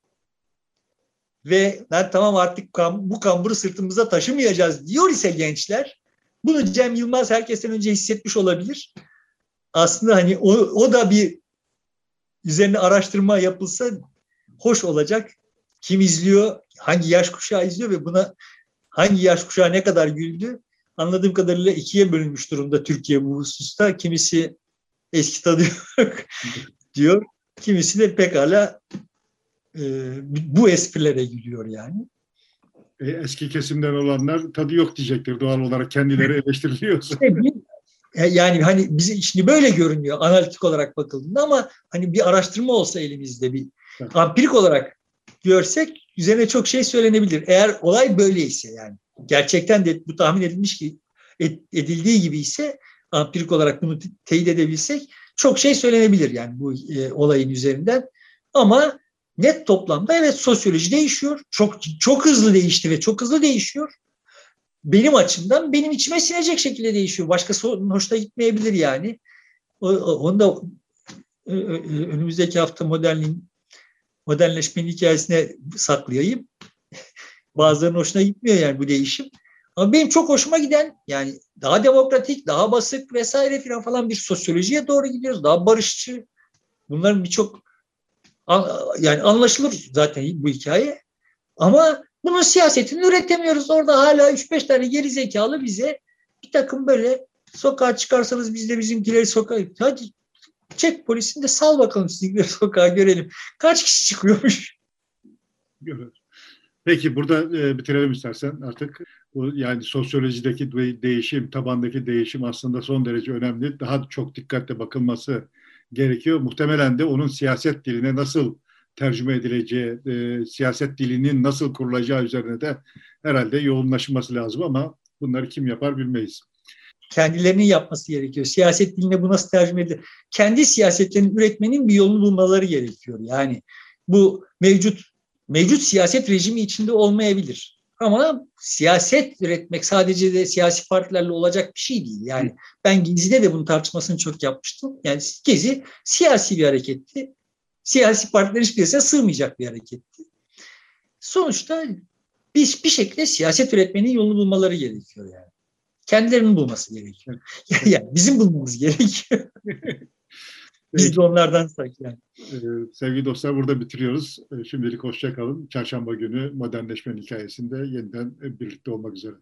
ve ben tamam artık kam, bu kamburu sırtımıza taşımayacağız diyor ise gençler bunu Cem Yılmaz herkesten önce hissetmiş olabilir. Aslında hani o, o da bir üzerine araştırma yapılsa hoş olacak. Kim izliyor, hangi yaş kuşağı izliyor ve buna hangi yaş kuşağı ne kadar güldü? Anladığım kadarıyla ikiye bölünmüş durumda Türkiye bu hususta. Kimisi eski tadı [LAUGHS] diyor. Kimisi de pekala e, bu esprilere gülüyor yani. E, eski kesimden olanlar tadı yok diyecektir doğal olarak kendileri [LAUGHS] eleştiriliyorsa. E, yani hani bizi şimdi böyle görünüyor analitik olarak bakıldığında ama hani bir araştırma olsa elimizde bir evet. ampirik olarak görsek üzerine çok şey söylenebilir. Eğer olay böyleyse yani gerçekten de bu tahmin edilmiş ki edildiği gibi ise ampirik olarak bunu teyit edebilsek çok şey söylenebilir yani bu e, olayın üzerinden. Ama net toplamda evet sosyoloji değişiyor. Çok çok hızlı değişti ve çok hızlı değişiyor. Benim açımdan benim içime sinecek şekilde değişiyor. Başkası hoşuna gitmeyebilir yani. Onu da önümüzdeki hafta modernliğin modernleşmenin hikayesine saklayayım. [LAUGHS] Bazılarının hoşuna gitmiyor yani bu değişim. Ama benim çok hoşuma giden yani daha demokratik, daha basık vesaire filan falan bir sosyolojiye doğru gidiyoruz. Daha barışçı. Bunların birçok yani anlaşılır zaten bu hikaye. Ama bunun siyasetini üretemiyoruz. Orada hala 3-5 tane geri zekalı bize bir takım böyle sokağa çıkarsanız biz de bizimkileri sokağa hadi çek polisini de sal bakalım sizleri sokağa görelim. Kaç kişi çıkıyormuş? Peki burada e, bitirelim istersen artık. Bu, yani sosyolojideki değişim, tabandaki değişim aslında son derece önemli. Daha çok dikkatle bakılması gerekiyor. Muhtemelen de onun siyaset diline nasıl tercüme edileceği, e, siyaset dilinin nasıl kurulacağı üzerine de herhalde yoğunlaşılması lazım ama bunları kim yapar bilmeyiz. Kendilerinin yapması gerekiyor. Siyaset diline bu nasıl tercüme edilir? Kendi siyasetlerini üretmenin bir yolunu bulmaları gerekiyor. Yani bu mevcut mevcut siyaset rejimi içinde olmayabilir. Ama siyaset üretmek sadece de siyasi partilerle olacak bir şey değil. Yani ben Gezi'de de bunun tartışmasını çok yapmıştım. Yani Gezi siyasi bir hareketti. Siyasi partiler hiçbirisine sığmayacak bir hareketti. Sonuçta bir, bir şekilde siyaset üretmenin yolunu bulmaları gerekiyor yani. Kendilerinin bulması gerekiyor. [LAUGHS] yani bizim bulmamız gerekiyor. [LAUGHS] Biz de onlardan yani. Ee, sevgili dostlar burada bitiriyoruz. Ee, şimdilik hoşça kalın. Çarşamba günü modernleşmenin hikayesinde yeniden birlikte olmak üzere.